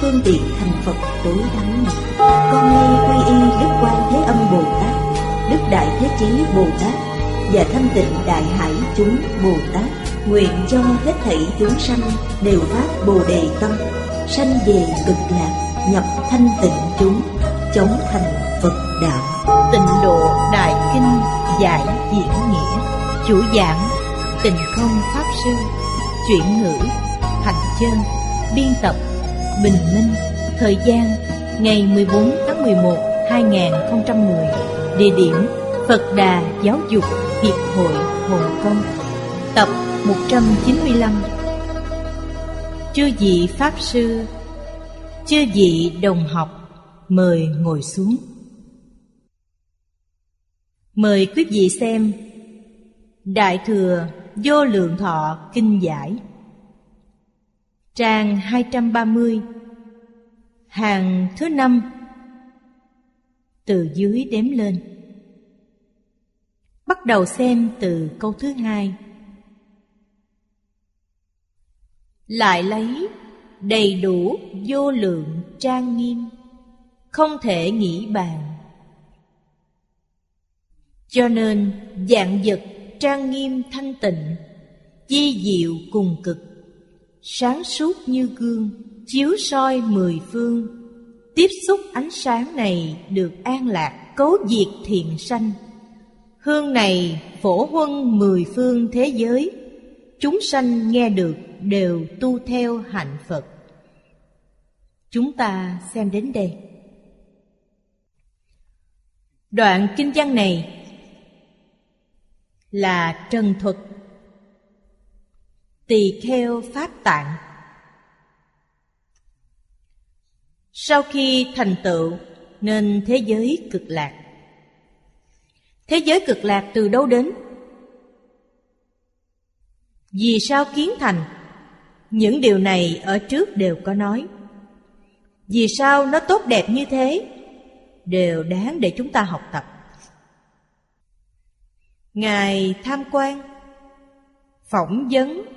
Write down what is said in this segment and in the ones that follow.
phương tiện thành Phật tối thắng. Con nay quy y Đức Quan Thế Âm Bồ Tát, Đức Đại Thế Chí Bồ Tát và thanh tịnh Đại Hải chúng Bồ Tát, nguyện cho hết thảy chúng sanh đều phát Bồ đề tâm, sanh về cực lạc, nhập thanh tịnh chúng, chống thành Phật đạo. Tịnh độ Đại Kinh giải diễn nghĩa, chủ giảng Tịnh không Pháp Sư, chuyển ngữ, thành chân, biên tập Bình Minh, Thời gian ngày 14 tháng 11 2010 Địa điểm, Phật Đà Giáo dục Hiệp hội Hồng Kông Tập 195 Chư vị Pháp Sư, Chư vị đồng học, Mời ngồi xuống. Mời quý vị xem Đại Thừa Vô Lượng Thọ Kinh Giải. Trang 230 Hàng thứ năm. Từ dưới đếm lên. Bắt đầu xem từ câu thứ hai. Lại lấy đầy đủ vô lượng trang nghiêm, Không thể nghĩ bàn. Cho nên dạng vật trang nghiêm thanh tịnh Di diệu cùng cực sáng suốt như gương, chiếu soi mười phương. Tiếp xúc ánh sáng này được an lạc, cấu diệt thiện sanh. Hương này phổ huân mười phương thế giới. Chúng sanh nghe được đều tu theo hạnh phật. Chúng ta xem đến đây. Đoạn kinh văn này là trần thuật tỳ kheo pháp tạng. Sau khi thành tựu, nên thế giới cực lạc. Thế giới cực lạc từ đâu đến? Vì sao kiến thành? Những điều này ở trước đều có nói. Vì sao nó tốt đẹp như thế? Đều đáng để chúng ta học tập. Ngài tham quan, phỏng vấn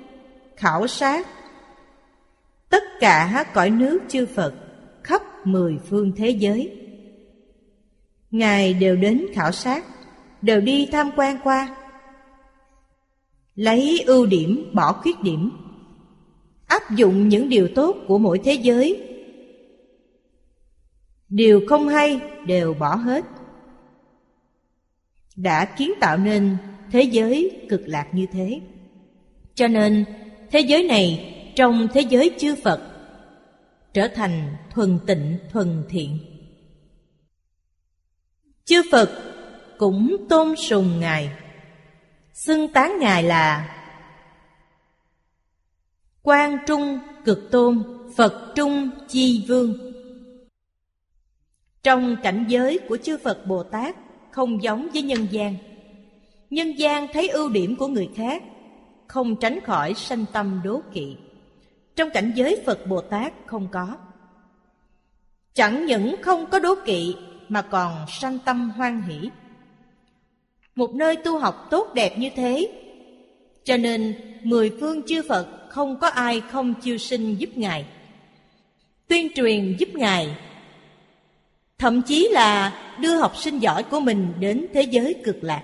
khảo sát tất cả cõi nước chư Phật khắp mười phương thế giới. Ngài đều đến khảo sát, đều đi tham quan qua. Lấy ưu điểm bỏ khuyết điểm, áp dụng những điều tốt của mỗi thế giới. Điều không hay đều bỏ hết. Đã kiến tạo nên thế giới cực lạc như thế. Cho nên Thế giới này trong thế giới chư Phật trở thành thuần tịnh thuần thiện. Chư Phật cũng tôn sùng Ngài, xưng tán Ngài là Quan Trung Cực Tôn Phật Trung Chi Vương. Trong cảnh giới của chư Phật Bồ Tát không giống với nhân gian. Nhân gian thấy ưu điểm của người khác không tránh khỏi sanh tâm đố kỵ. Trong cảnh giới Phật Bồ Tát không có. Chẳng những không có đố kỵ mà còn sanh tâm hoan hỷ. Một nơi tu học tốt đẹp như thế, cho nên mười phương chư Phật không có ai không chiêu sinh giúp Ngài. Tuyên truyền giúp Ngài, thậm chí là đưa học sinh giỏi của mình đến thế giới cực lạc.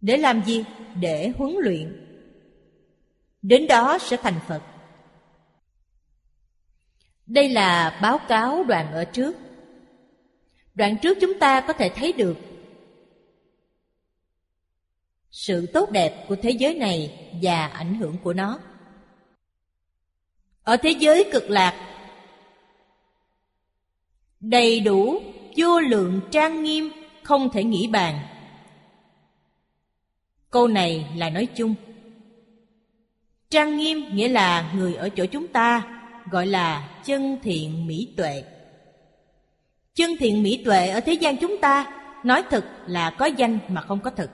Để làm gì? Để huấn luyện. Đến đó sẽ thành Phật. Đây là báo cáo đoạn ở trước. Đoạn trước chúng ta có thể thấy được sự tốt đẹp của thế giới này và ảnh hưởng của nó. Ở thế giới cực lạc, đầy đủ, vô lượng trang nghiêm, không thể nghĩ bàn Câu này là nói chung. Trang nghiêm nghĩa là người ở chỗ chúng ta, gọi là chân thiện mỹ tuệ. Chân thiện mỹ tuệ ở thế gian chúng ta Nói thực là có danh mà không có thực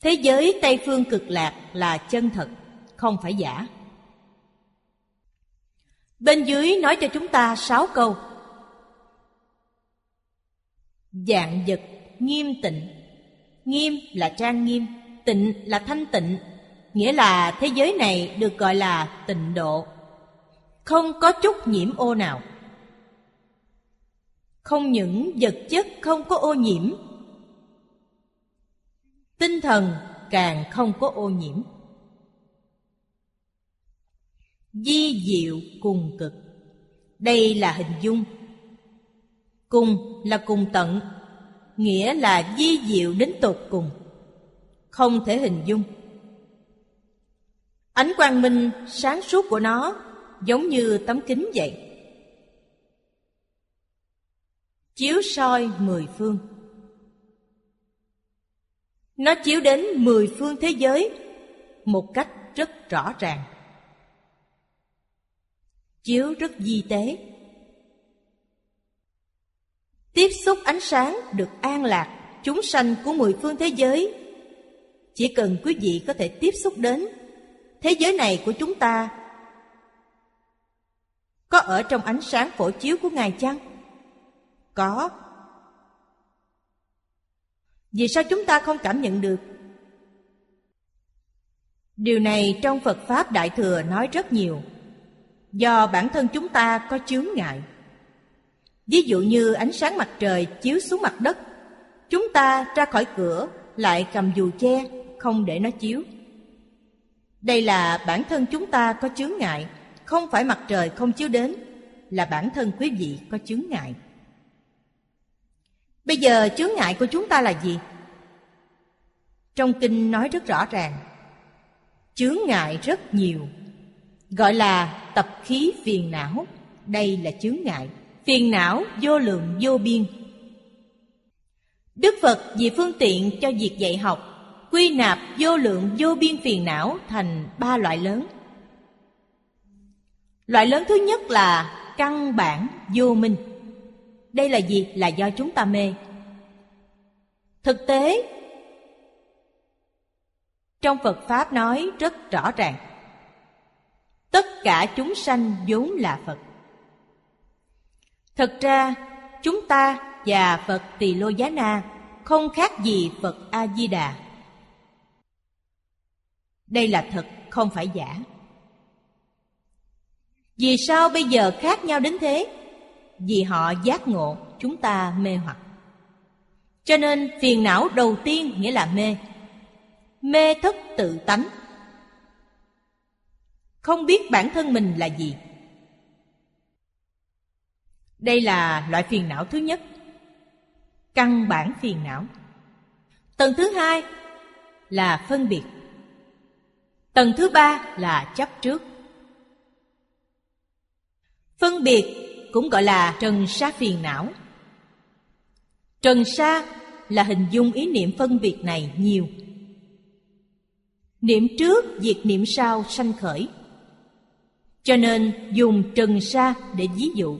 Thế giới Tây Phương cực lạc là chân thật Không phải giả Bên dưới nói cho chúng ta sáu câu Dạng vật nghiêm tịnh Nghiêm là trang nghiêm, Tịnh là thanh tịnh, Nghĩa là thế giới này được gọi là tịnh độ. Không có chút nhiễm ô nào. Không những vật chất không có ô nhiễm, Tinh thần càng không có ô nhiễm. Di diệu cùng cực. Đây là hình dung. Cùng là cùng tận. Nghĩa là di diệu đến tột cùng. Không thể hình dung. Ánh quang minh sáng suốt của nó Giống như tấm kính vậy. Chiếu soi mười phương. Nó chiếu đến mười phương thế giới Một cách rất rõ ràng. Chiếu rất di tế. Tiếp xúc ánh sáng được an lạc, Chúng sanh của mười phương thế giới Chỉ cần quý vị có thể tiếp xúc đến, Thế giới này của chúng ta Có ở trong ánh sáng phổ chiếu của Ngài chăng? Có Vì sao chúng ta không cảm nhận được? Điều này trong Phật Pháp Đại Thừa nói rất nhiều Do bản thân chúng ta có chướng ngại Ví dụ như ánh sáng mặt trời chiếu xuống mặt đất. Chúng ta ra khỏi cửa, lại cầm dù che, Không để nó chiếu. Đây là bản thân chúng ta có chướng ngại, Không phải mặt trời không chiếu đến, Là bản thân quý vị có chướng ngại. Bây giờ chướng ngại của chúng ta là gì? Trong kinh nói rất rõ ràng, Chướng ngại rất nhiều, Gọi là tập khí phiền não. Đây là chướng ngại. Phiền não, vô lượng, vô biên. Đức Phật vì phương tiện cho việc dạy học, Quy nạp vô lượng, vô biên phiền não thành ba loại lớn. Loại lớn thứ nhất là căn bản, vô minh. Đây là gì? Là do chúng ta mê. Thực tế, Trong Phật Pháp nói rất rõ ràng. Tất cả chúng sanh vốn là Phật. Thật ra chúng ta và Phật Tỳ Lô Giá Na không khác gì Phật A Di Đà. Đây là thật, không phải giả. Vì sao bây giờ khác nhau đến thế? Vì họ giác ngộ, chúng ta mê hoặc. Cho nên phiền não đầu tiên nghĩa là mê. Mê thất tự tánh. Không biết bản thân mình là gì. Đây là loại phiền não thứ nhất. Căn bản phiền não. Tầng thứ hai là phân biệt. Tầng thứ ba là chấp trước. Phân biệt cũng gọi là trần sa phiền não. Trần sa là hình dung ý niệm phân biệt này nhiều. Niệm trước, diệt niệm sau sanh khởi. Cho nên dùng trần sa để ví dụ.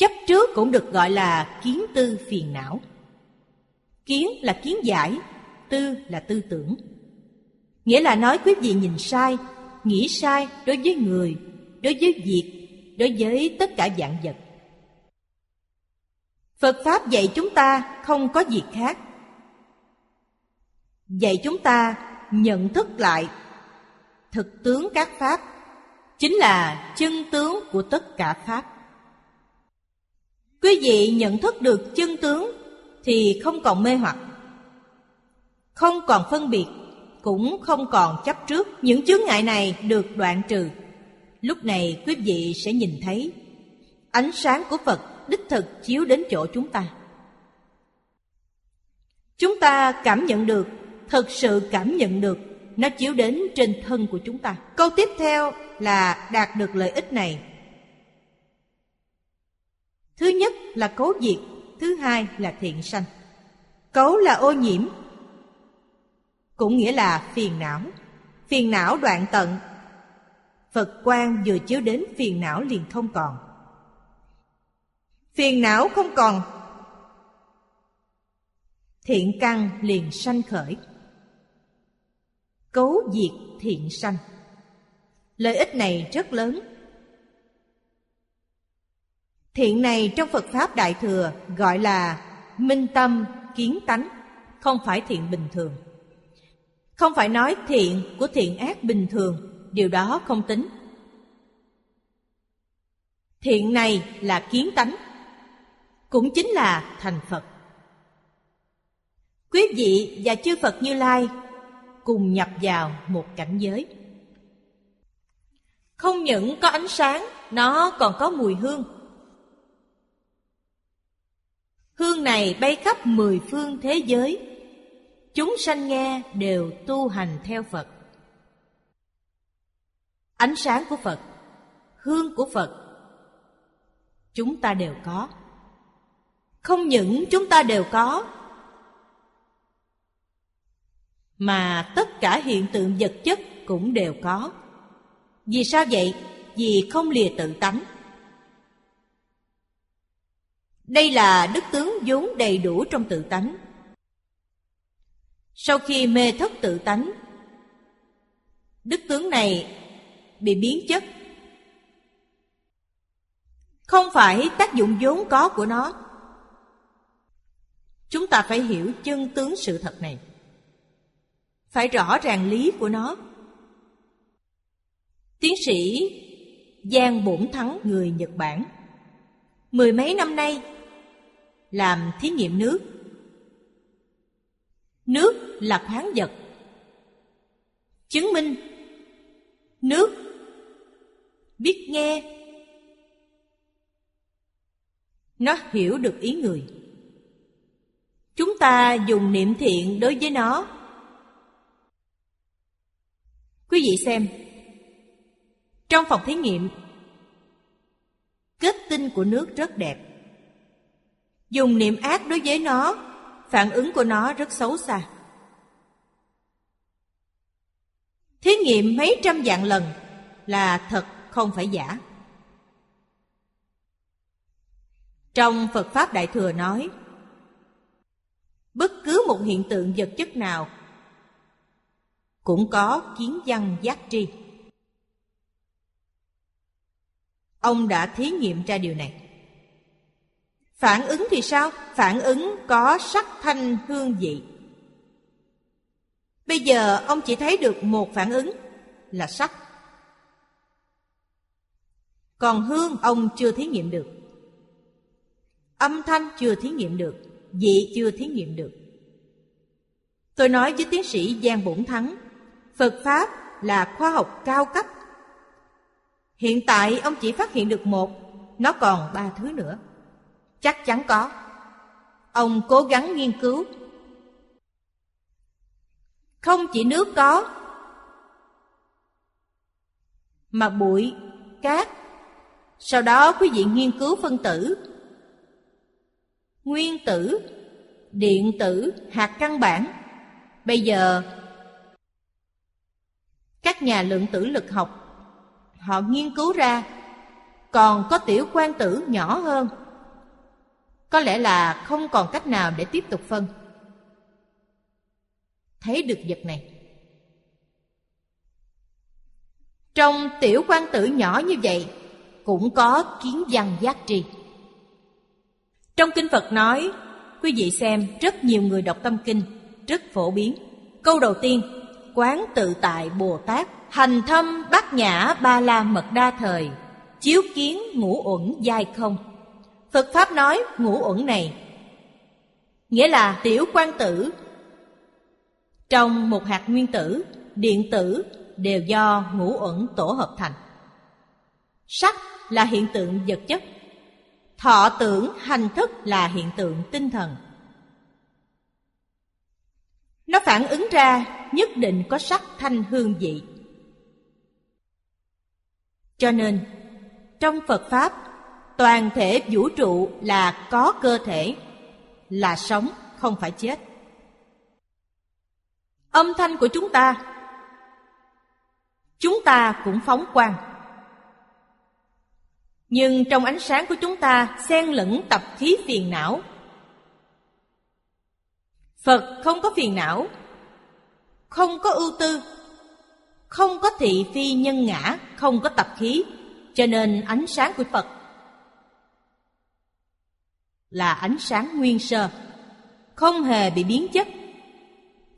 Chấp trước cũng được gọi là kiến tư phiền não. Kiến là kiến giải, tư là tư tưởng. Nghĩa là nói quý vị nhìn sai, nghĩ sai đối với người, đối với việc, đối với tất cả dạng vật. Phật Pháp dạy chúng ta không có gì khác. Dạy chúng ta nhận thức lại thực tướng các Pháp, chính là chân tướng của tất cả Pháp. Quý vị nhận thức được chân tướng thì không còn mê hoặc, không còn phân biệt, cũng không còn chấp trước. Những chướng ngại này được đoạn trừ. Lúc này quý vị sẽ nhìn thấy ánh sáng của Phật đích thực chiếu đến chỗ chúng ta. Chúng ta cảm nhận được, thật sự cảm nhận được nó chiếu đến trên thân của chúng ta. Câu tiếp theo là đạt được lợi ích này Thứ nhất là cấu diệt, thứ hai là thiện sanh. Cấu là ô nhiễm, cũng nghĩa là phiền não. Phiền não đoạn tận, Phật quan vừa chiếu đến phiền não liền không còn. Phiền não không còn Thiện căn liền sanh khởi Cấu diệt thiện sanh Lợi ích này rất lớn Thiện này trong Phật Pháp Đại Thừa gọi là minh tâm kiến tánh, không phải thiện bình thường. Không phải nói thiện của thiện ác bình thường, điều đó không tính. Thiện này là kiến tánh, cũng chính là thành Phật. Quý vị và chư Phật Như Lai cùng nhập vào một cảnh giới. Không những có ánh sáng, nó còn có mùi hương. Hương này bay khắp mười phương thế giới. Chúng sanh nghe đều tu hành theo Phật. Ánh sáng của Phật, hương của Phật, chúng ta đều có. Không những chúng ta đều có, mà tất cả hiện tượng vật chất cũng đều có. Vì sao vậy? Vì không lìa tự tánh. Đây là đức tướng vốn đầy đủ trong tự tánh. Sau khi mê thất tự tánh, đức tướng này bị biến chất. Không phải tác dụng vốn có của nó. Chúng ta phải hiểu chân tướng sự thật này. Phải rõ ràng lý của nó. Tiến sĩ Giang Bổn Thắng người Nhật Bản Mười mấy năm nay làm thí nghiệm nước. Nước là khoáng vật. Chứng minh. Nước. Biết nghe. Nó hiểu được ý người. Chúng ta dùng niệm thiện đối với nó. Quý vị xem. Trong phòng thí nghiệm, kết tinh của nước rất đẹp. Dùng niệm ác đối với nó, phản ứng của nó rất xấu xa. Thí nghiệm mấy trăm vạn lần là thật không phải giả. Trong Phật Pháp Đại Thừa nói, bất cứ một hiện tượng vật chất nào cũng có kiến văn giác tri. Ông đã thí nghiệm ra điều này. Phản ứng thì sao? Phản ứng có sắc thanh hương vị. Bây giờ ông chỉ thấy được một phản ứng là sắc. Còn hương ông chưa thí nghiệm được. Âm thanh chưa thí nghiệm được, vị chưa thí nghiệm được. Tôi nói với tiến sĩ Giang Bổn Thắng, Phật Pháp là khoa học cao cấp Hiện tại ông chỉ phát hiện được một Nó còn ba thứ nữa Chắc chắn có. Ông cố gắng nghiên cứu. Không chỉ nước có Mà bụi, cát. Sau đó quý vị nghiên cứu phân tử. Nguyên tử, điện tử, hạt căn bản. Bây giờ Các nhà lượng tử lực học họ nghiên cứu ra còn có tiểu quan tử nhỏ hơn có lẽ là không còn cách nào để tiếp tục phân. Thấy được vật này. Trong tiểu quan tử nhỏ như vậy, cũng có kiến văn giác tri. Trong kinh phật nói, quý vị xem rất nhiều người đọc tâm kinh, rất phổ biến. Câu đầu tiên, quán tự tại bồ tát, Hành thâm bát nhã ba la mật đa thời, Chiếu kiến ngũ uẩn giai không. Phật Pháp nói ngũ uẩn này. Nghĩa là tiểu quan tử. Trong một hạt nguyên tử, điện tử đều do ngũ uẩn tổ hợp thành. Sắc là hiện tượng vật chất. Thọ tưởng hành thức là hiện tượng tinh thần. Nó phản ứng ra nhất định có sắc thanh hương vị. Cho nên, trong Phật Pháp, toàn thể vũ trụ là có cơ thể, là sống, không phải chết. Âm thanh của chúng ta, chúng ta cũng phóng quang. Nhưng trong ánh sáng của chúng ta xen lẫn tập khí phiền não. Phật không có phiền não, không có ưu tư, không có thị phi nhân ngã, không có tập khí, cho nên ánh sáng của Phật là ánh sáng nguyên sơ, không hề bị biến chất,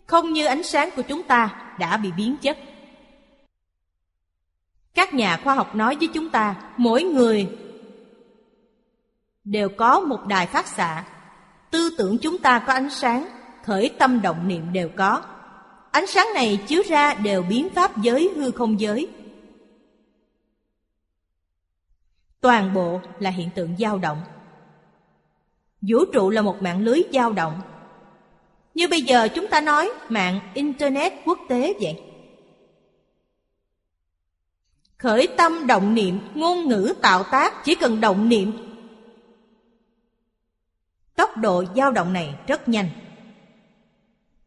không như ánh sáng của chúng ta đã bị biến chất. Các nhà khoa học nói với chúng ta, mỗi người đều có một đài phát xạ. Tư tưởng chúng ta có ánh sáng, khởi tâm động niệm đều có. Ánh sáng này chiếu ra đều biến pháp giới hư không giới. Toàn bộ là hiện tượng dao động. Vũ trụ là một mạng lưới dao động. Như bây giờ chúng ta nói mạng Internet quốc tế vậy. Khởi tâm động niệm, ngôn ngữ tạo tác chỉ cần động niệm. Tốc độ dao động này rất nhanh.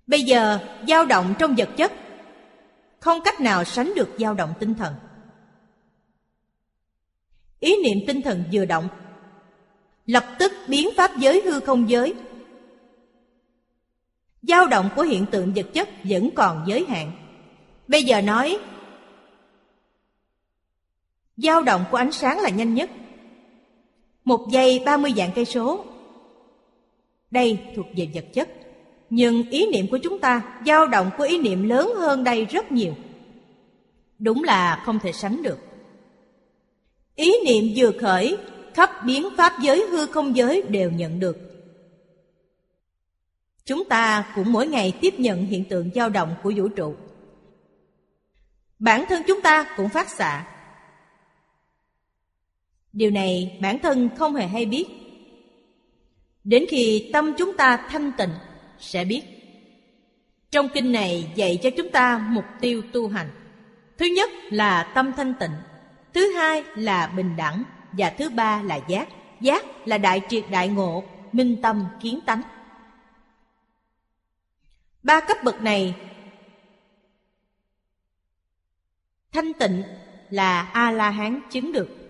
Bây giờ dao động trong vật chất không cách nào sánh được dao động tinh thần. Ý niệm tinh thần vừa động lập tức biến pháp giới hư không giới. dao động của hiện tượng vật chất vẫn còn giới hạn. Bây giờ nói dao động của ánh sáng là nhanh nhất. Một giây 30 dạng cây số. Đây thuộc về vật chất. Nhưng ý niệm của chúng ta, dao động của ý niệm lớn hơn đây rất nhiều. Đúng là không thể sánh được. Ý niệm vừa khởi, biến pháp giới hư không giới đều nhận được. Chúng ta cũng mỗi ngày tiếp nhận hiện tượng dao động của vũ trụ. Bản thân chúng ta cũng phát xạ Điều này bản thân không hề hay biết. Đến khi tâm chúng ta thanh tịnh sẽ biết. Trong kinh này dạy cho chúng ta mục tiêu tu hành. Thứ nhất là tâm thanh tịnh, thứ hai là bình đẳng và thứ ba là giác. Giác là đại triệt đại ngộ, minh tâm kiến tánh. Ba cấp bậc này Thanh tịnh là A-la-hán chứng được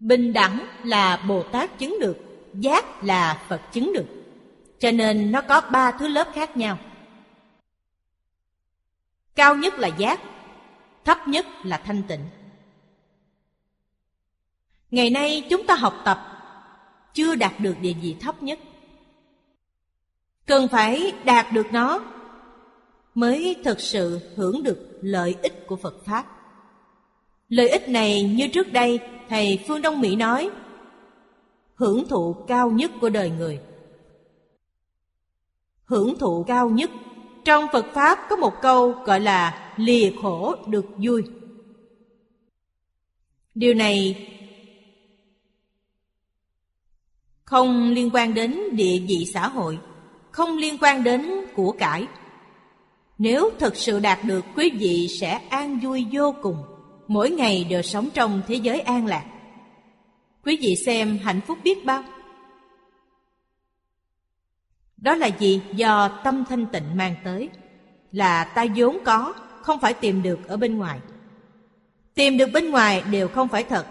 Bình đẳng là Bồ Tát chứng được, giác là Phật chứng được. Cho nên nó có ba thứ lớp khác nhau. Cao nhất là giác, thấp nhất là thanh tịnh. Ngày nay chúng ta học tập chưa đạt được địa vị thấp nhất. Cần phải đạt được nó mới thực sự hưởng được lợi ích của Phật Pháp. Lợi ích này như trước đây, Thầy Phương Đông Mỹ nói, Hưởng thụ cao nhất của đời người Hưởng thụ cao nhất Trong Phật Pháp có một câu gọi là Lìa khổ được vui Điều này không liên quan đến địa vị xã hội, không liên quan đến của cải. Nếu thực sự đạt được, quý vị sẽ an vui vô cùng mỗi ngày đều sống trong thế giới an lạc. Quý vị xem hạnh phúc biết bao. Đó là gì? Do tâm thanh tịnh mang tới. Là ta vốn có, không phải tìm được ở bên ngoài. Tìm được bên ngoài đều không phải thật,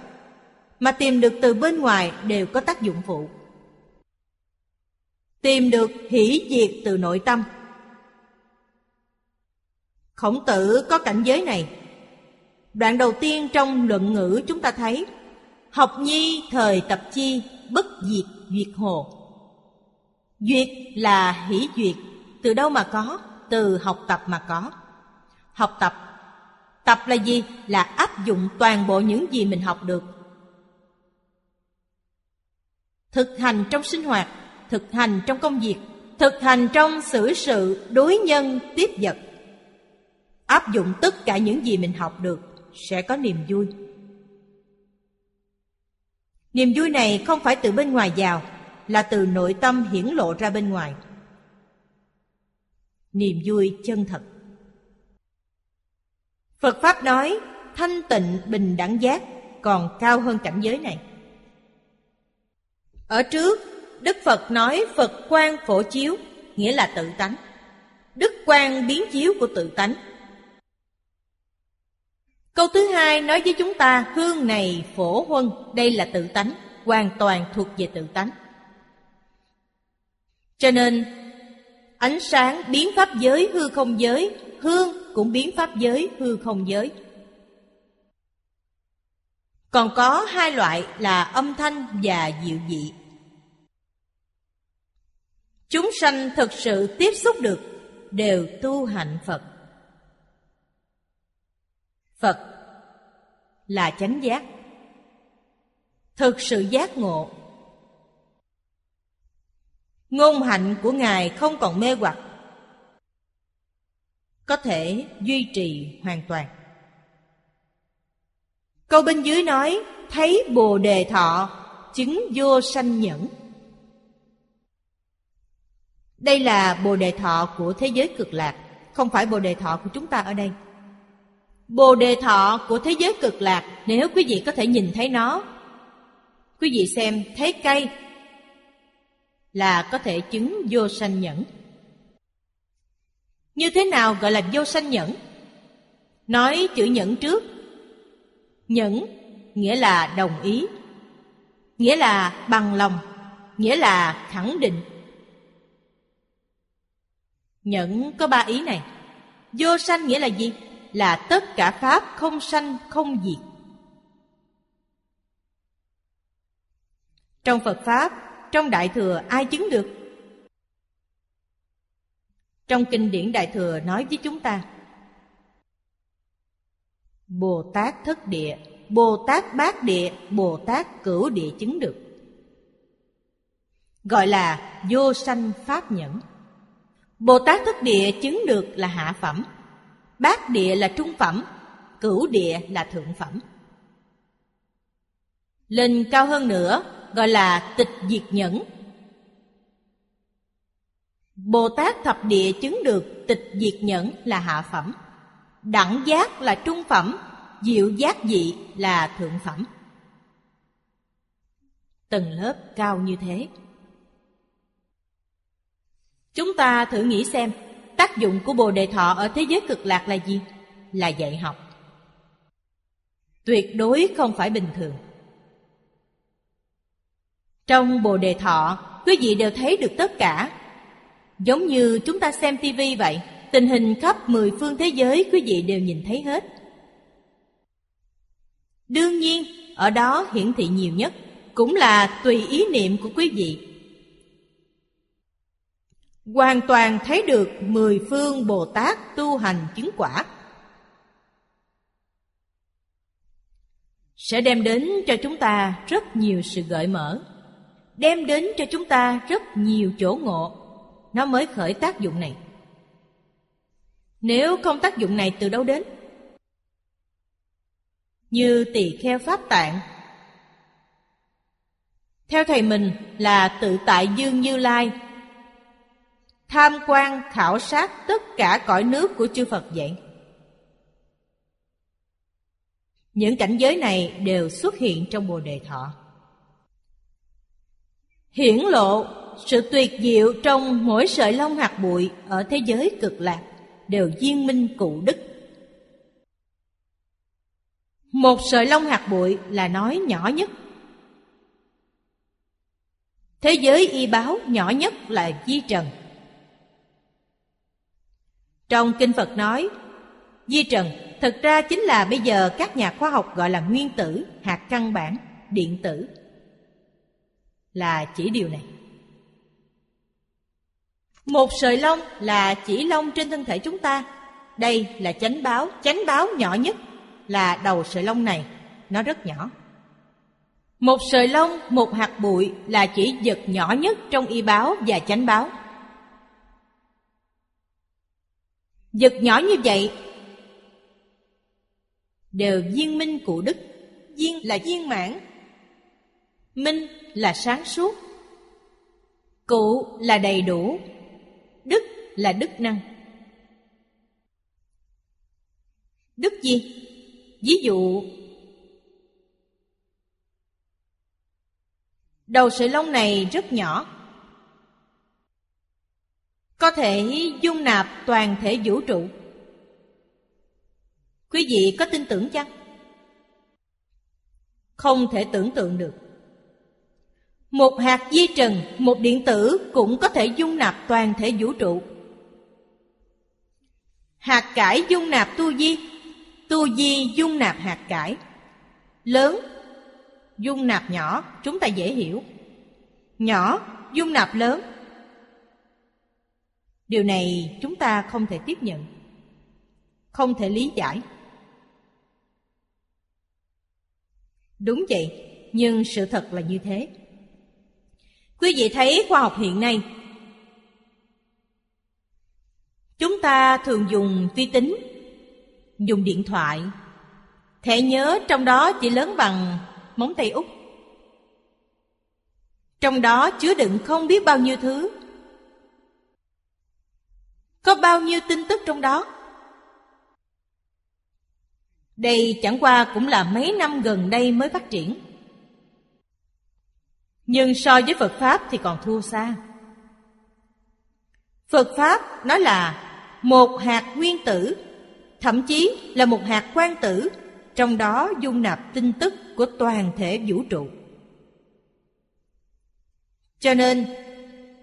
mà tìm được từ bên ngoài đều có tác dụng phụ. Tìm được hỷ diệt từ nội tâm. Khổng tử có cảnh giới này Đoạn đầu tiên trong luận ngữ chúng ta thấy, Học nhi thời tập chi bất diệt duyệt hồ Duyệt là hỷ duyệt, Từ đâu mà có? Từ học tập mà có Học tập Tập là gì? Là áp dụng toàn bộ những gì mình học được Thực hành trong sinh hoạt Thực hành trong công việc Thực hành trong xử sự đối nhân tiếp vật Áp dụng tất cả những gì mình học được sẽ có niềm vui. Niềm vui này không phải từ bên ngoài vào, là từ nội tâm hiển lộ ra bên ngoài. Niềm vui chân thật. Phật Pháp nói thanh tịnh bình đẳng giác còn cao hơn cảnh giới này. Ở trước, Đức Phật nói Phật quan phổ chiếu, nghĩa là tự tánh. Đức quan biến chiếu của tự tánh Câu thứ hai nói với chúng ta hương này phổ huân, đây là tự tánh, hoàn toàn thuộc về tự tánh. Cho nên ánh sáng biến pháp giới hư không giới, hương cũng biến pháp giới hư không giới. Còn có hai loại là âm thanh và diệu dị. Chúng sanh thực sự tiếp xúc được, đều tu hạnh Phật. Phật là chánh giác. Thực sự giác ngộ. Ngôn hạnh của Ngài không còn mê hoặc. Có thể duy trì hoàn toàn. Câu bên dưới nói, Thấy Bồ Đề Thọ, Chứng vô sanh nhẫn đây là Bồ Đề Thọ của thế giới cực lạc Không phải Bồ Đề Thọ của chúng ta ở đây. Bồ Đề Thọ của thế giới cực lạc Nếu quý vị có thể nhìn thấy nó Quý vị xem thấy cây Là có thể chứng vô sanh nhẫn. Như thế nào gọi là vô sanh nhẫn? Nói chữ nhẫn trước. Nhẫn nghĩa là đồng ý, nghĩa là bằng lòng, nghĩa là khẳng định. Nhẫn có ba ý này. Vô sanh nghĩa là gì? Là tất cả pháp không sanh không diệt. Trong Phật Pháp, trong Đại Thừa ai chứng được? Trong kinh điển Đại Thừa nói với chúng ta Bồ Tát thất địa, Bồ Tát bát địa, Bồ Tát cửu địa chứng được. Gọi là vô sanh pháp nhẫn. Bồ Tát thất địa chứng được là hạ phẩm, bát địa là trung phẩm, cửu địa là thượng phẩm. Lên cao hơn nữa gọi là tịch diệt nhẫn. Bồ Tát thập địa chứng được tịch diệt nhẫn là hạ phẩm, đẳng giác là trung phẩm, diệu giác dị là thượng phẩm. Tầng lớp cao như thế. Chúng ta thử nghĩ xem, tác dụng của Bồ Đề Thọ ở thế giới cực lạc là gì? Là dạy học. Tuyệt đối không phải bình thường. Trong Bồ Đề Thọ, quý vị đều thấy được tất cả. Giống như chúng ta xem tivi vậy, tình hình khắp mười phương thế giới quý vị đều nhìn thấy hết. Đương nhiên, ở đó hiển thị nhiều nhất cũng là tùy ý niệm của quý vị. Hoàn toàn thấy được mười phương Bồ Tát tu hành chứng quả. Sẽ đem đến cho chúng ta rất nhiều sự gợi mở, đem đến cho chúng ta rất nhiều chỗ ngộ, nó mới khởi tác dụng này. Nếu không tác dụng này từ đâu đến? như tỳ kheo pháp tạng theo thầy mình là tự tại dương như lai tham quan, khảo sát tất cả cõi nước của chư phật vậy những cảnh giới này đều xuất hiện trong bồ đề thọ hiển lộ sự tuyệt diệu trong mỗi sợi lông hạt bụi ở thế giới cực lạc đều viên minh cụ đức một sợi lông hạt bụi là nói nhỏ nhất. Thế giới y báo nhỏ nhất là di trần. Trong Kinh Phật nói, di trần thực ra chính là bây giờ các nhà khoa học gọi là nguyên tử, hạt căn bản, điện tử. Là chỉ điều này. Một sợi lông là chỉ lông trên thân thể chúng ta. Đây là chánh báo, chánh báo nhỏ nhất là đầu sợi lông này, nó rất nhỏ. Một sợi lông, một hạt bụi là chỉ vật nhỏ nhất trong y báo và chánh báo. Vật nhỏ như vậy đều viên minh cụ đức. Viên là viên mãn, minh là sáng suốt, cụ là đầy đủ, đức là đức năng. Đức gì? Ví dụ Đầu sợi lông này rất nhỏ có thể dung nạp toàn thể vũ trụ Quý vị có tin tưởng chăng? Không thể tưởng tượng được. Một hạt di trần, một điện tử cũng có thể dung nạp toàn thể vũ trụ. Hạt cải dung nạp tu di, tu di dung nạp hạt cải. Lớn, dung nạp nhỏ, chúng ta dễ hiểu. Nhỏ, dung nạp lớn. Điều này chúng ta không thể tiếp nhận, không thể lý giải. Đúng vậy, nhưng sự thật là như thế. Quý vị thấy khoa học hiện nay. Chúng ta thường dùng vi tính Dùng điện thoại. Thẻ nhớ trong đó chỉ lớn bằng móng tay út Trong đó chứa đựng không biết bao nhiêu thứ. Có bao nhiêu tin tức trong đó Đây chẳng qua cũng là mấy năm gần đây mới phát triển nhưng so với Phật Pháp thì còn thua xa. Phật Pháp nói là một hạt nguyên tử, thậm chí là một hạt quang tử, trong đó dung nạp tin tức của toàn thể vũ trụ. Cho nên,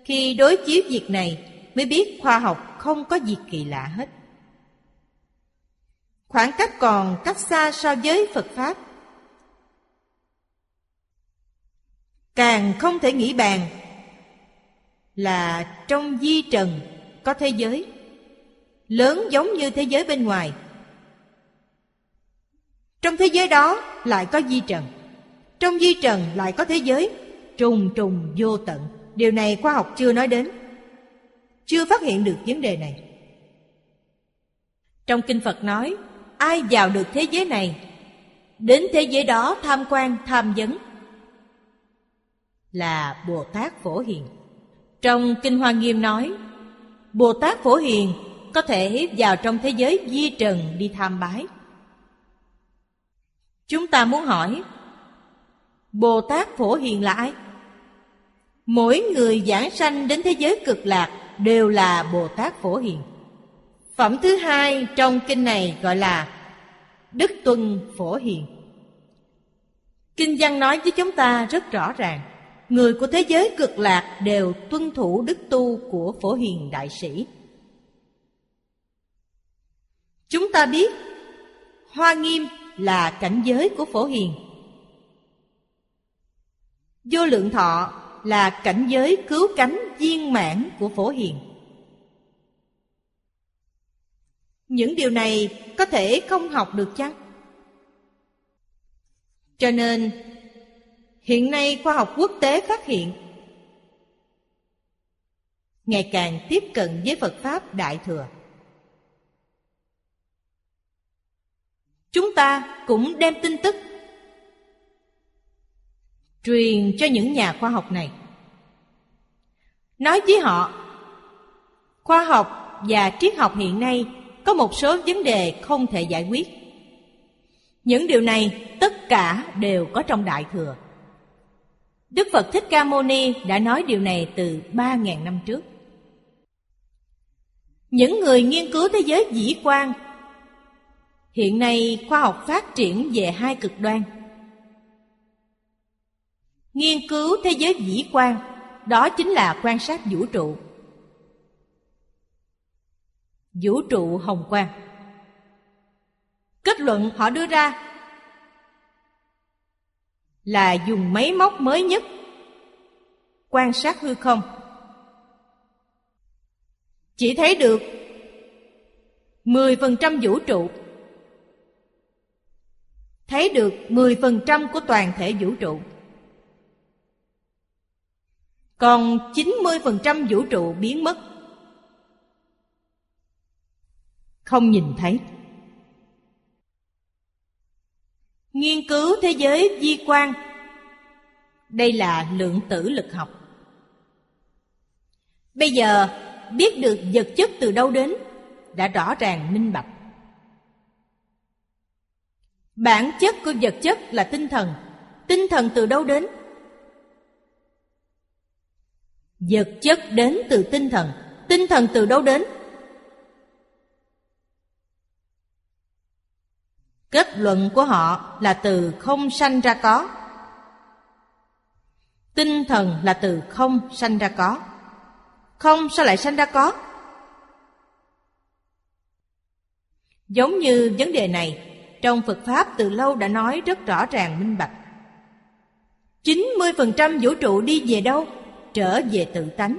khi đối chiếu việc này mới biết khoa học không có gì kỳ lạ hết. Khoảng cách còn cách xa so với Phật Pháp Càng không thể nghĩ bàn là trong di trần có thế giới, lớn giống như thế giới bên ngoài. Trong thế giới đó lại có di trần. Trong di trần lại có thế giới trùng trùng vô tận. Điều này khoa học chưa nói đến. Chưa phát hiện được vấn đề này. Trong kinh Phật nói, ai vào được thế giới này, đến thế giới đó tham quan, tham vấn, là Bồ Tát Phổ Hiền. Trong Kinh Hoa Nghiêm nói, Bồ Tát Phổ Hiền có thể vào trong thế giới di trần đi tham bái. Chúng ta muốn hỏi, Bồ Tát Phổ Hiền là ai? Mỗi người giảng sanh đến thế giới cực lạc đều là Bồ Tát Phổ Hiền. Phẩm thứ hai trong kinh này gọi là Đức Tuân Phổ Hiền. Kinh văn nói với chúng ta rất rõ ràng, người của thế giới cực lạc đều tuân thủ đức tu của phổ hiền đại sĩ chúng ta biết, hoa nghiêm là cảnh giới của phổ hiền vô lượng thọ là cảnh giới cứu cánh viên mãn của phổ hiền những điều này có thể không học được chăng cho nên, Hiện nay khoa học quốc tế phát hiện, ngày càng tiếp cận với Phật Pháp Đại Thừa. Chúng ta cũng đem tin tức truyền cho những nhà khoa học này. Nói với họ, khoa học và triết học hiện nay có một số vấn đề không thể giải quyết. Những điều này tất cả đều có trong Đại Thừa. Đức Phật Thích Ca Mâu Ni đã nói điều này từ 3.000 năm trước. Những người nghiên cứu thế giới dĩ quan Hiện nay khoa học phát triển về hai cực đoan. Nghiên cứu thế giới dĩ quan, đó chính là quan sát vũ trụ. Vũ trụ hồng quang. Kết luận họ đưa ra là dùng máy móc mới nhất quan sát hư không chỉ thấy được 10% vũ trụ thấy được 10% của toàn thể vũ trụ còn 90% vũ trụ biến mất. Không nhìn thấy. Nghiên cứu thế giới di quan Đây là lượng tử lực học. Bây giờ, biết được vật chất từ đâu đến, Đã rõ ràng minh bạch. Bản chất của vật chất là tinh thần. Tinh thần từ đâu đến? Vật chất đến từ tinh thần Tinh thần từ đâu đến? Kết luận của họ là từ không sanh ra có. Tinh thần là từ không sanh ra có. Không sao lại sanh ra có? Giống như vấn đề này, trong Phật Pháp từ lâu đã nói rất rõ ràng minh bạch. 90% vũ trụ đi về đâu? Trở về tự tánh.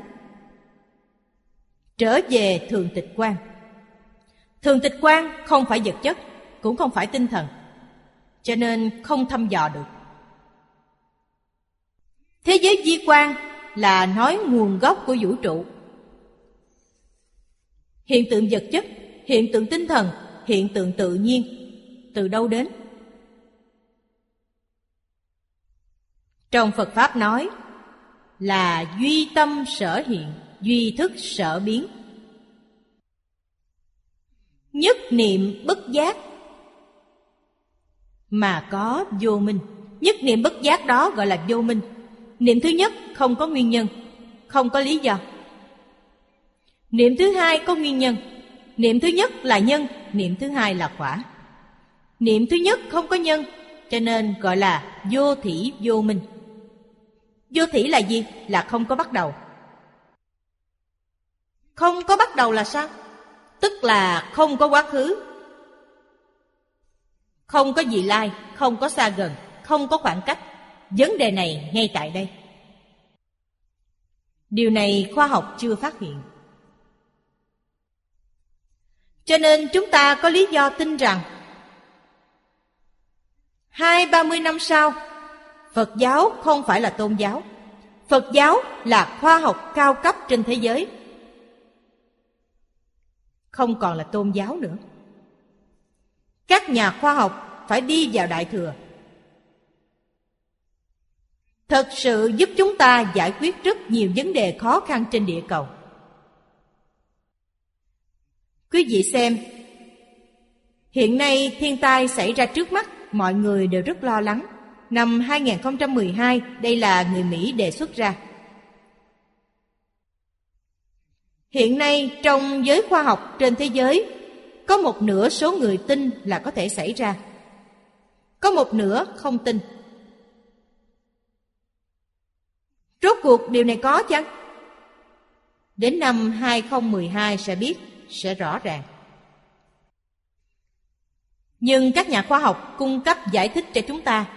Trở về thường tịch quan. Thường tịch quan không phải vật chất, cũng không phải tinh thần. Cho nên không thăm dò được. Thế giới di quan là nói nguồn gốc của vũ trụ. Hiện tượng vật chất, hiện tượng tinh thần, hiện tượng tự nhiên, từ đâu đến? Trong Phật Pháp nói là duy tâm sở hiện, duy thức sở biến. Nhất niệm bất giác mà có vô minh. Nhất niệm bất giác đó gọi là vô minh. Niệm thứ nhất không có nguyên nhân, không có lý do. Niệm thứ hai có nguyên nhân. Niệm thứ nhất là nhân, niệm thứ hai là quả. Niệm thứ nhất không có nhân, cho nên gọi là vô thỉ vô minh. Vô thỉ là gì? Là không có bắt đầu. Không có bắt đầu là sao? Tức là không có quá khứ. Không có gì lai, không có xa gần, không có khoảng cách. Vấn đề này ngay tại đây. Điều này khoa học chưa phát hiện. Cho nên chúng ta có lý do tin rằng Hai ba mươi năm sau Phật giáo không phải là tôn giáo. Phật giáo là khoa học cao cấp trên thế giới. Không còn là tôn giáo nữa. Các nhà khoa học phải đi vào Đại Thừa. Thật sự giúp chúng ta giải quyết rất nhiều vấn đề khó khăn trên địa cầu. Quý vị xem, Hiện nay thiên tai xảy ra trước mắt, Mọi người đều rất lo lắng. Năm 2012 Đây là người Mỹ đề xuất ra Hiện nay, trong giới khoa học trên thế giới, Có một nửa số người tin là có thể xảy ra Có một nửa không tin Rốt cuộc điều này có chăng? Đến năm 2012 sẽ biết, sẽ rõ ràng. Nhưng các nhà khoa học cung cấp giải thích cho chúng ta.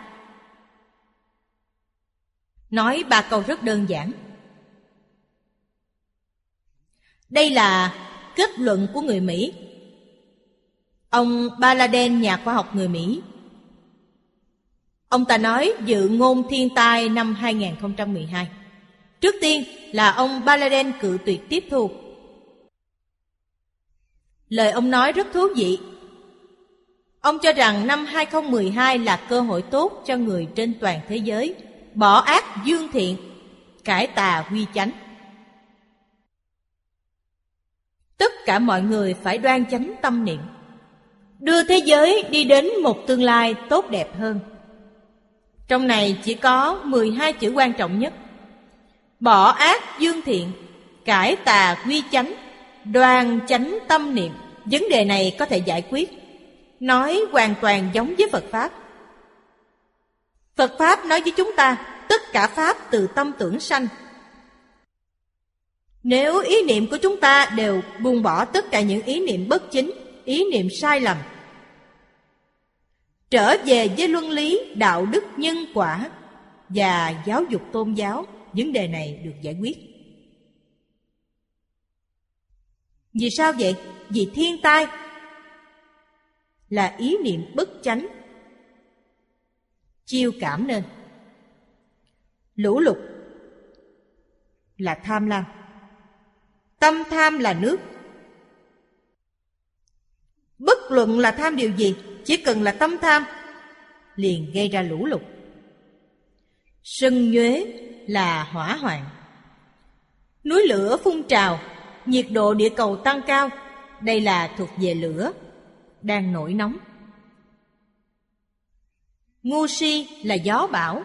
Nói ba câu rất đơn giản. Đây là kết luận của người Mỹ. Ông Baladen, nhà khoa học người Mỹ. Ông ta nói dự ngôn thiên tai năm 2012. Trước tiên là ông Baladen cự tuyệt tiếp thu Lời ông nói rất thú vị. Ông cho rằng năm 2012 là cơ hội tốt cho người trên toàn thế giới bỏ ác dương thiện, cải tà quy chánh. Tất cả mọi người phải đoan chánh tâm niệm, đưa thế giới đi đến một tương lai tốt đẹp hơn. Trong này chỉ có 12 chữ quan trọng nhất. Bỏ ác dương thiện, cải tà quy chánh, đoan chánh tâm niệm Vấn đề này có thể giải quyết Nói hoàn toàn giống với Phật Pháp Phật Pháp nói với chúng ta Tất cả Pháp từ tâm tưởng sanh. Nếu ý niệm của chúng ta đều buông bỏ tất cả những ý niệm bất chính Ý niệm sai lầm Trở về với luân lý, đạo đức, nhân quả Và giáo dục tôn giáo Vấn đề này được giải quyết. Vì sao vậy? Vì thiên tai Là ý niệm bất chánh. Chiêu cảm nên. Lũ lụt Là tham lam. Tâm tham là nước. Bất luận là tham điều gì Chỉ cần là tâm tham Liền gây ra lũ lụt. Sân nhuế là hỏa hoạn. Núi lửa phun trào nhiệt độ địa cầu tăng cao, đây là thuộc về lửa, đang nổi nóng. Ngu si là gió bão,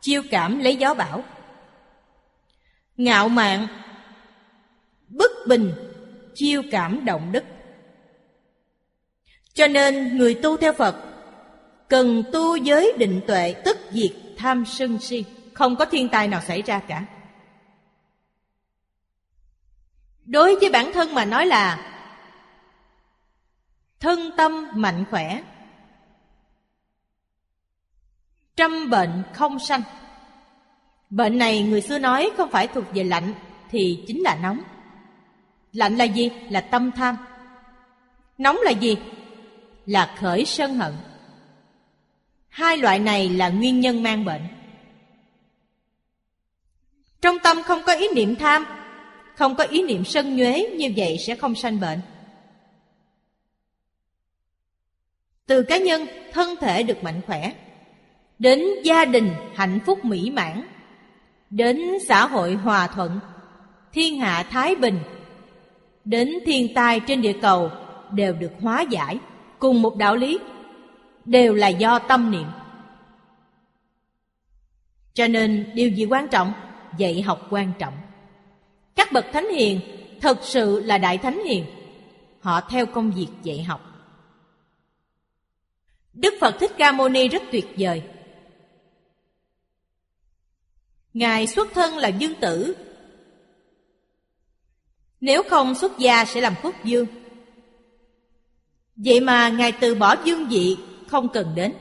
chiêu cảm lấy gió bão. Ngạo mạn, bất bình, chiêu cảm động đất. Cho nên người tu theo Phật cần tu giới định tuệ tức diệt tham sân si, không có thiên tai nào xảy ra cả. Đối với bản thân mà nói là thân tâm mạnh khỏe, trăm bệnh không sanh. Bệnh này người xưa nói không phải thuộc về lạnh thì chính là nóng. Lạnh là gì? Là tâm tham. Nóng là gì? Là khởi sân hận. Hai loại này là nguyên nhân mang bệnh. Trong tâm không có ý niệm tham, không có ý niệm sân nhuế như vậy sẽ không sanh bệnh. Từ cá nhân, thân thể được mạnh khỏe, đến gia đình hạnh phúc mỹ mãn, đến xã hội hòa thuận, thiên hạ thái bình, đến thiên tai trên địa cầu đều được hóa giải. Cùng một đạo lý đều là do tâm niệm. Cho nên điều gì quan trọng? Dạy học quan trọng. Các bậc thánh hiền thật sự là đại thánh hiền. Họ theo công việc dạy học. Đức phật thích ca mâu ni rất tuyệt vời ngài xuất thân là dương tử. Nếu không xuất gia sẽ làm quốc dương. Vậy mà ngài từ bỏ dương vị, không cần đến.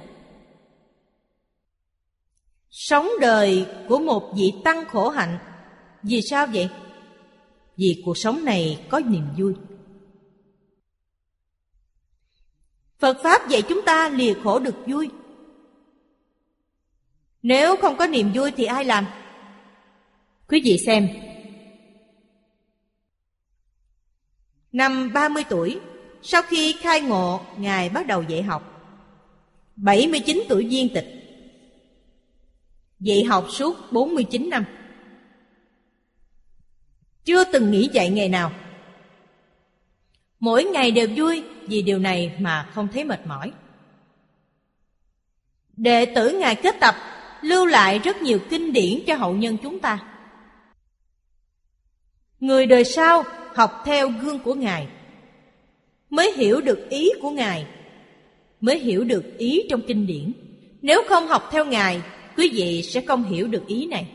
Sống đời của một vị tăng khổ hạnh, vì sao vậy? Vì cuộc sống này có niềm vui. Phật pháp dạy chúng ta lìa khổ được vui. Nếu không có niềm vui thì ai làm? Quý vị xem. Năm 30 tuổi, sau khi khai ngộ, ngài bắt đầu dạy học. 79 tuổi viên tịch. Dạy học suốt 49 năm. Chưa từng nghỉ dạy ngày nào. Mỗi ngày đều vui vì điều này mà không thấy mệt mỏi. Đệ tử Ngài kết tập, lưu lại rất nhiều kinh điển cho hậu nhân chúng ta. Người đời sau học theo gương của Ngài, Mới hiểu được ý của Ngài, Mới hiểu được ý trong kinh điển. Nếu không học theo Ngài, quý vị sẽ không hiểu được ý này.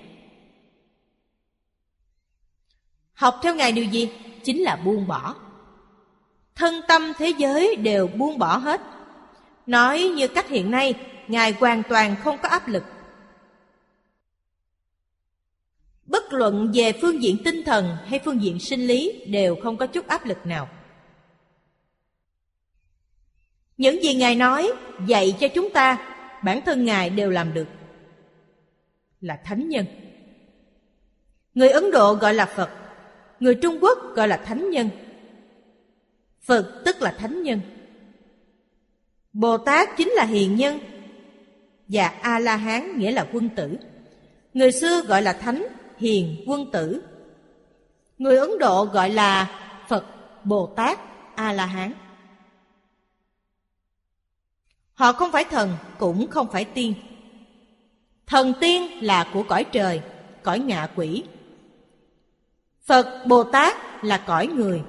Học theo ngài điều gì? Chính là buông bỏ. Thân tâm thế giới đều buông bỏ hết. Nói như cách hiện nay, ngài hoàn toàn không có áp lực. Bất luận về phương diện tinh thần hay phương diện sinh lý đều không có chút áp lực nào những gì ngài nói dạy cho chúng ta bản thân ngài đều làm được là thánh nhân. Người Ấn Độ gọi là Phật, người Trung Quốc gọi là thánh nhân. Phật tức là thánh nhân. Bồ Tát chính là hiền nhân và A La Hán nghĩa là quân tử. Người xưa gọi là thánh, hiền, quân tử. Người Ấn Độ gọi là Phật, Bồ Tát, A La Hán. Họ không phải thần, cũng không phải tiên, Thần tiên là của cõi trời, cõi ngạ quỷ. Phật Bồ Tát là cõi người.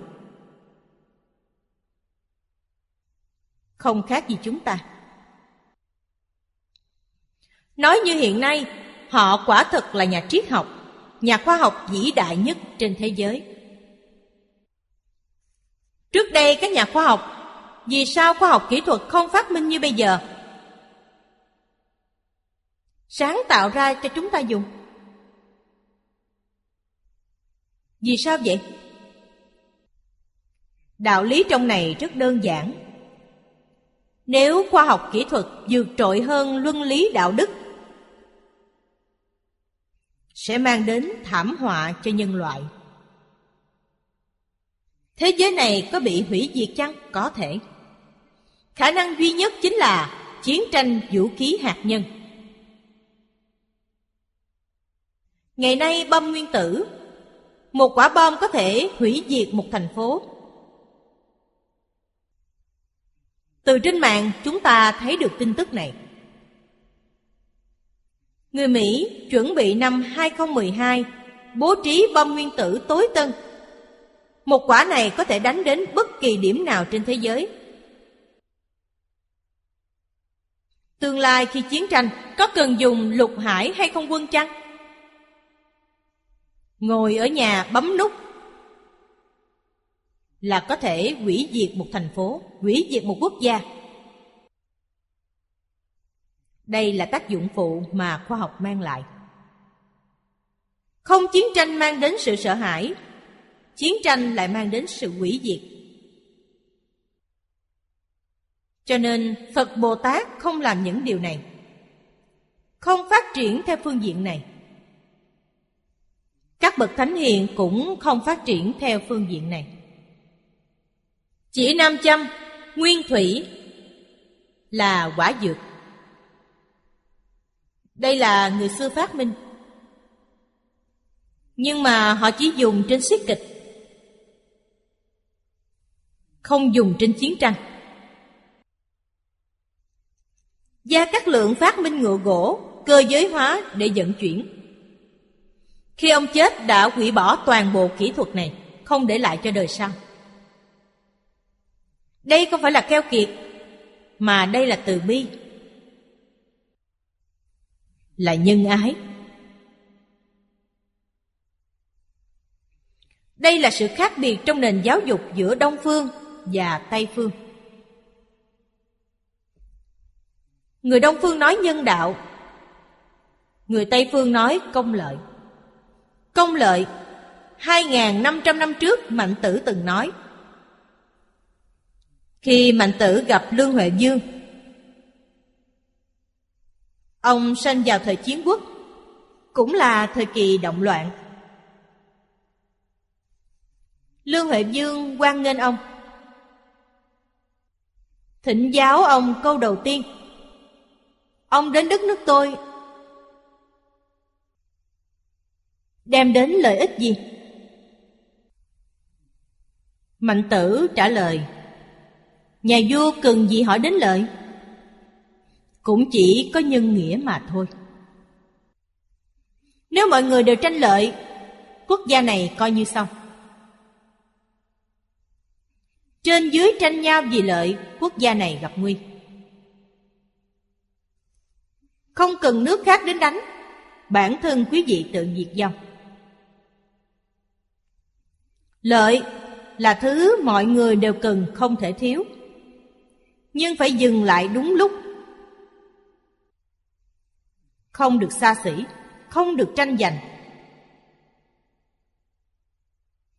Không khác gì chúng ta. Nói như hiện nay, họ quả thực là nhà triết học, nhà khoa học vĩ đại nhất trên thế giới. Trước đây các nhà khoa học, vì sao khoa học kỹ thuật không phát minh như bây giờ? Sáng tạo ra cho chúng ta dùng. Vì sao vậy? Đạo lý trong này rất đơn giản. Nếu khoa học kỹ thuật vượt trội hơn luân lý đạo đức sẽ mang đến thảm họa cho nhân loại. Thế giới này có bị hủy diệt chăng? Có thể. Khả năng duy nhất chính là chiến tranh vũ khí hạt nhân. Ngày nay bom nguyên tử, Một quả bom có thể hủy diệt một thành phố. Từ trên mạng chúng ta thấy được tin tức này. Người Mỹ chuẩn bị năm 2012 bố trí bom nguyên tử tối tân. Một quả này có thể đánh đến bất kỳ điểm nào trên thế giới. Tương lai khi chiến tranh có cần dùng lục hải hay không quân chăng? Ngồi ở nhà bấm nút là có thể hủy diệt một thành phố, hủy diệt một quốc gia. Đây là tác dụng phụ mà khoa học mang lại. Không chiến tranh mang đến sự sợ hãi, chiến tranh lại mang đến sự hủy diệt. Cho nên Phật Bồ Tát không làm những điều này. Không phát triển theo phương diện này. Các bậc thánh hiền cũng không phát triển theo phương diện này. Chỉ nam châm, nguyên thủy là quả dược. Đây là người xưa phát minh. Nhưng mà họ chỉ dùng trên siết kịch. Không dùng trên chiến tranh. Gia Cát Lượng phát minh ngựa gỗ, cơ giới hóa để vận chuyển. Khi ông chết đã hủy bỏ toàn bộ kỹ thuật này, không để lại cho đời sau. Đây không phải là keo kiệt, mà đây là từ bi. Là nhân ái. Đây là sự khác biệt trong nền giáo dục giữa Đông Phương và Tây Phương. Người Đông Phương nói nhân đạo, Người Tây Phương nói công lợi Công lợi 2.500 năm trước Mạnh Tử từng nói Khi Mạnh Tử gặp Lương Huệ Dương Ông sinh vào thời chiến quốc, Cũng là thời kỳ động loạn. Lương Huệ Dương quan nghênh ông. Thỉnh giáo ông câu đầu tiên. Ông đến đất nước tôi. Đem đến lợi ích gì? Mạnh tử trả lời, Nhà vua cần gì hỏi đến lợi? Cũng chỉ có nhân nghĩa mà thôi. Nếu mọi người đều tranh lợi, Quốc gia này coi như xong. Trên dưới tranh nhau vì lợi, Quốc gia này gặp nguy. Không cần nước khác đến đánh, Bản thân quý vị tự diệt vong. Lợi là thứ mọi người đều cần không thể thiếu. Nhưng phải dừng lại đúng lúc. Không được xa xỉ, Không được tranh giành.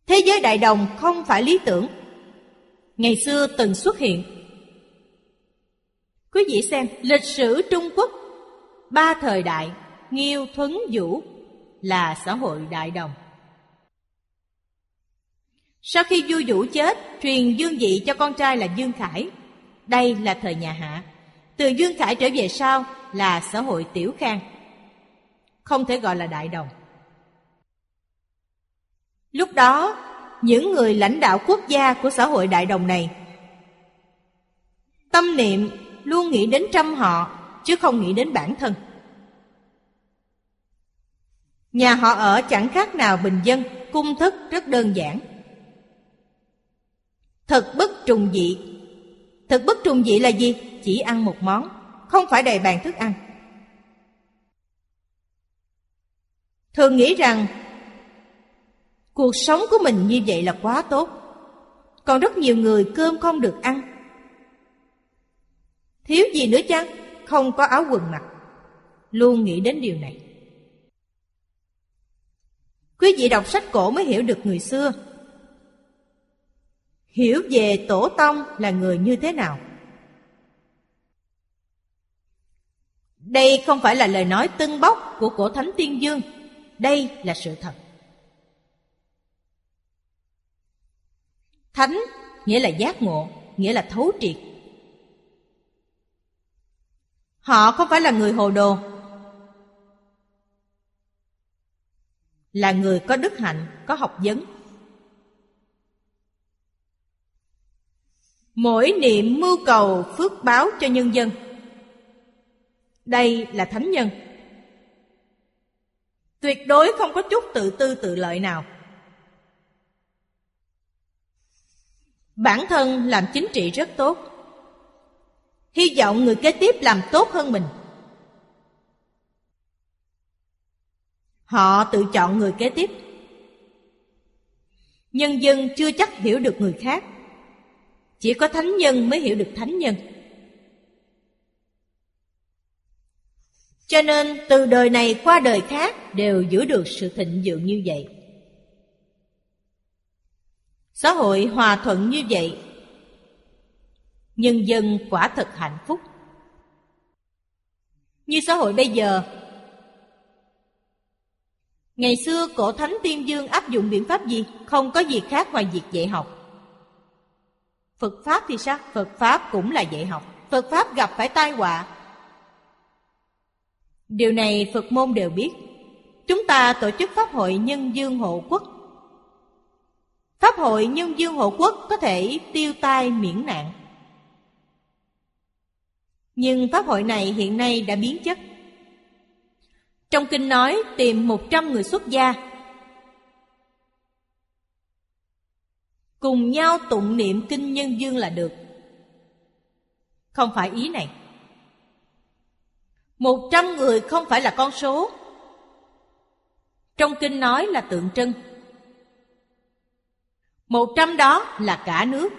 Thế giới đại đồng không phải lý tưởng. Ngày xưa từng xuất hiện. Quý vị xem, lịch sử Trung Quốc, Ba thời đại, Nghiêu, Thuấn, Vũ Là xã hội đại đồng. Sau khi vua Vũ chết, Truyền dương vị cho con trai là Dương Khải. Đây là thời nhà Hạ. Từ Dương Khải trở về sau là xã hội Tiểu Khang Không thể gọi là đại đồng Lúc đó Những người lãnh đạo quốc gia của xã hội đại đồng này Tâm niệm luôn nghĩ đến trăm họ chứ không nghĩ đến bản thân. Nhà họ ở chẳng khác nào bình dân, cung thức rất đơn giản. Thật bất trùng dị. Thật bất trùng dị là gì? Chỉ ăn một món, không phải đầy bàn thức ăn. Thường nghĩ rằng, cuộc sống của mình như vậy là quá tốt. Còn rất nhiều người cơm không được ăn. Thiếu gì nữa chăng? không có áo quần mặc Luôn nghĩ đến điều này Quý vị đọc sách cổ mới hiểu được người xưa Hiểu về tổ tông là người như thế nào Đây không phải là lời nói tưng bốc của cổ thánh tiên dương. Đây là sự thật. Thánh nghĩa là giác ngộ Nghĩa là thấu triệt. Họ không phải là người hồ đồ. Là người có đức hạnh, có học vấn. Mỗi niệm mưu cầu phước báo cho nhân dân. Đây là thánh nhân. Tuyệt đối không có chút tự tư tự lợi nào. Bản thân làm chính trị rất tốt. Hy vọng người kế tiếp làm tốt hơn mình. Họ tự chọn người kế tiếp. Nhân dân chưa chắc hiểu được người khác. Chỉ có thánh nhân mới hiểu được thánh nhân. Cho nên từ đời này qua đời khác đều giữ được sự thịnh vượng như vậy. Xã hội hòa thuận như vậy, nhân dân quả thật hạnh phúc. Như xã hội bây giờ, ngày xưa cổ thánh tiên dương áp dụng biện pháp gì? Không có gì khác ngoài việc dạy học. Phật pháp thì sao? Phật pháp cũng là dạy học. Phật pháp gặp phải tai họa điều này phật môn đều biết. Chúng ta tổ chức pháp hội nhân dương hộ quốc. Pháp hội nhân dương hộ quốc có thể tiêu tai miễn nạn. Nhưng pháp hội này hiện nay đã biến chất. Trong kinh nói tìm một trăm người xuất gia. Cùng nhau tụng niệm kinh nhân dương là được. Không phải ý này. Một trăm người không phải là con số. Trong kinh nói là tượng trưng. Một trăm đó là cả nước.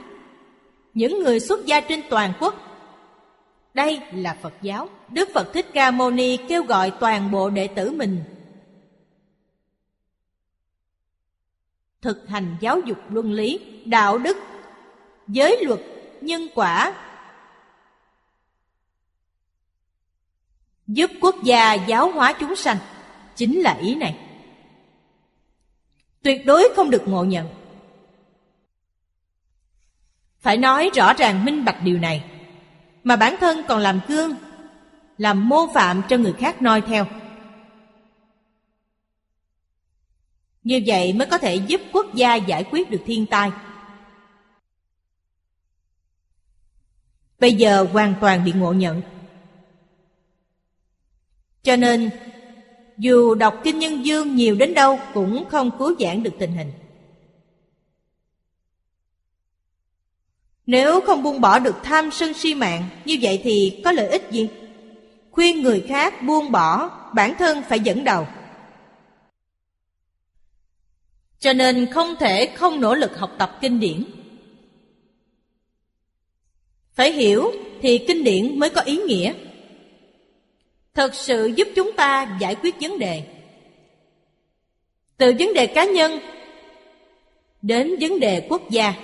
Những người xuất gia trên toàn quốc. Đây là Phật giáo. Đức Phật Thích Ca Mâu Ni kêu gọi toàn bộ đệ tử mình thực hành giáo dục luân lý, đạo đức, giới luật, nhân quả, giúp quốc gia giáo hóa chúng sanh, chính là ý này. Tuyệt đối không được ngộ nhận. Phải nói rõ ràng minh bạch điều này. Mà bản thân còn làm gương làm mô phạm cho người khác noi theo. Như vậy mới có thể giúp quốc gia giải quyết được thiên tai. Bây giờ hoàn toàn bị ngộ nhận cho nên, dù đọc kinh nhân dương nhiều đến đâu cũng không cứu giãn được tình hình. Nếu không buông bỏ được tham sân si mạng, Như vậy thì có lợi ích gì? Khuyên người khác buông bỏ, Bản thân phải dẫn đầu. Cho nên không thể không nỗ lực học tập kinh điển. Phải hiểu thì kinh điển mới có ý nghĩa. Thật sự giúp chúng ta giải quyết vấn đề Từ vấn đề cá nhân Đến vấn đề quốc gia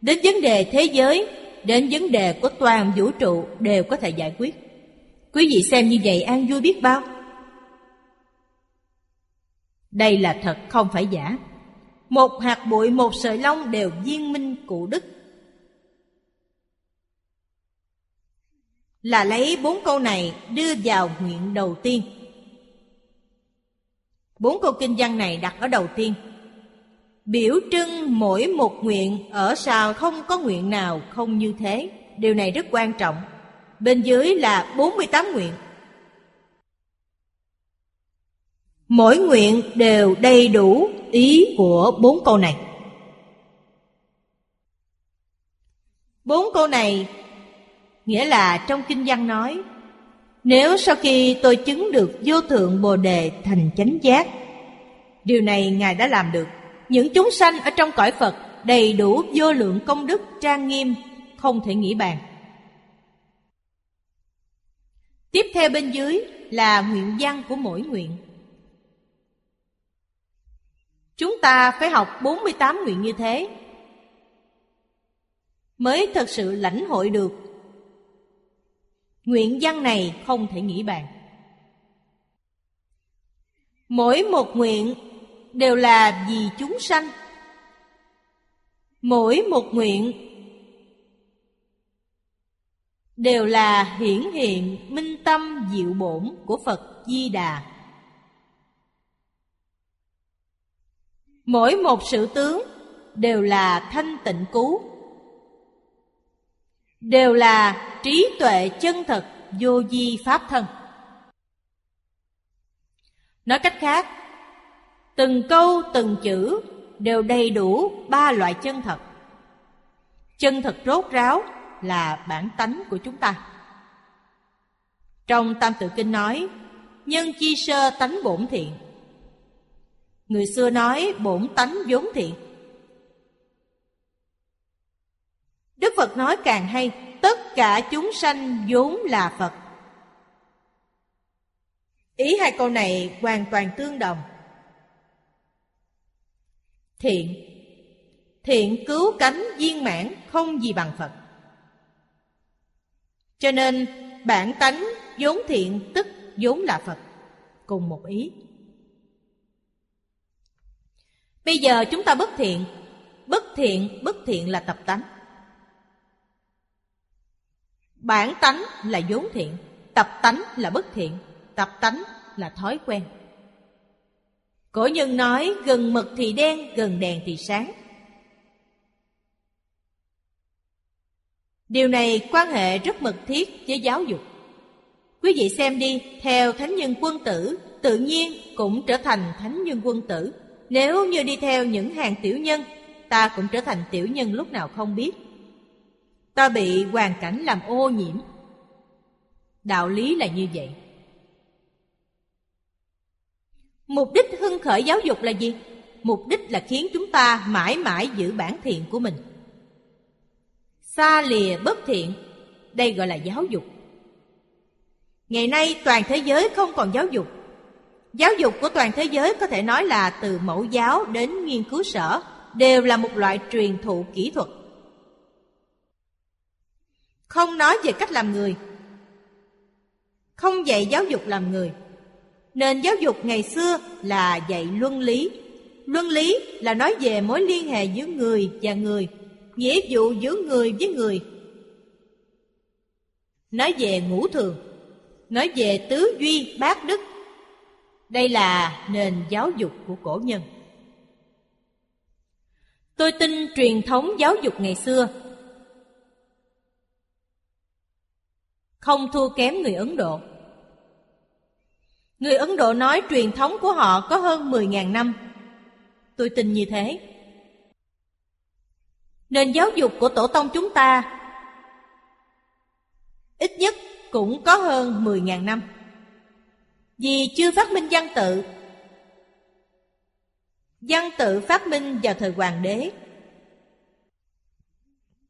Đến vấn đề thế giới, đến vấn đề của toàn vũ trụ đều có thể giải quyết. Quý vị xem như vậy an vui biết bao. Đây là thật không phải giả. Một hạt bụi một sợi lông đều viên minh cụ đức. Là lấy bốn câu này đưa vào nguyện đầu tiên. Bốn câu kinh văn này đặt ở đầu tiên Biểu trưng mỗi một nguyện ở sao không có nguyện nào không như thế. Điều này rất quan trọng. Bên dưới là 48 nguyện. Mỗi nguyện đều đầy đủ ý của bốn câu này. Bốn câu này nghĩa là trong kinh văn nói Nếu sau khi tôi chứng được vô thượng bồ đề thành chánh giác Điều này Ngài đã làm được những chúng sanh ở trong cõi Phật đầy đủ vô lượng công đức trang nghiêm, không thể nghĩ bàn. Tiếp theo bên dưới là nguyện văn của mỗi nguyện. Chúng ta phải học 48 nguyện như thế mới thật sự lãnh hội được. Nguyện văn này không thể nghĩ bàn. Mỗi một nguyện đều là vì chúng sanh. Mỗi một nguyện đều là hiển hiện minh tâm diệu bổn của phật di đà. Mỗi một sự tướng đều là thanh tịnh cứu. Đều là trí tuệ chân thật vô di pháp thân nói cách khác Từng câu từng chữ đều đầy đủ ba loại chân thật Chân thật rốt ráo là bản tánh của chúng ta. Trong Tam Tự Kinh nói, nhân chi sơ tánh bổn thiện. Người xưa nói bổn tánh vốn thiện. Đức Phật nói càng hay, tất cả chúng sanh vốn là Phật. Ý hai câu này hoàn toàn tương đồng. Thiện Thiện cứu cánh viên mãn không gì bằng Phật. Cho nên bản tánh vốn thiện tức vốn là Phật. Cùng một ý. Bây giờ chúng ta bất thiện. Bất thiện, bất thiện là tập tánh. Bản tánh là vốn thiện, tập tánh là bất thiện, tập tánh là thói quen. Cổ nhân nói gần mực thì đen, gần đèn thì sáng. Điều này quan hệ rất mật thiết với giáo dục. Quý vị xem đi, theo thánh nhân quân tử, tự nhiên cũng trở thành thánh nhân quân tử. Nếu như đi theo những hàng tiểu nhân, ta cũng trở thành tiểu nhân lúc nào không biết. Ta bị hoàn cảnh làm ô nhiễm. Đạo lý là như vậy. Mục đích hưng khởi giáo dục là gì? Mục đích là khiến chúng ta mãi mãi giữ bản thiện của mình. Xa lìa bất thiện, đây gọi là giáo dục. Ngày nay toàn thế giới không còn giáo dục. Giáo dục của toàn thế giới có thể nói là từ mẫu giáo đến nghiên cứu sở đều là một loại truyền thụ kỹ thuật. Không nói về cách làm người, không dạy giáo dục làm người Nền giáo dục ngày xưa là dạy luân lý. Luân lý là nói về mối liên hệ giữa người và người, nghĩa vụ giữa người với người. Nói về ngũ thường, nói về tứ duy bát đức. Đây là nền giáo dục của cổ nhân. Tôi tin truyền thống giáo dục ngày xưa không thua kém người Ấn Độ. Người Ấn Độ nói truyền thống của họ có hơn 10.000 năm. Tôi tin như thế. Nền giáo dục của tổ tông chúng ta ít nhất cũng có hơn 10.000 năm. Vì chưa phát minh văn tự. Văn tự phát minh vào thời hoàng đế.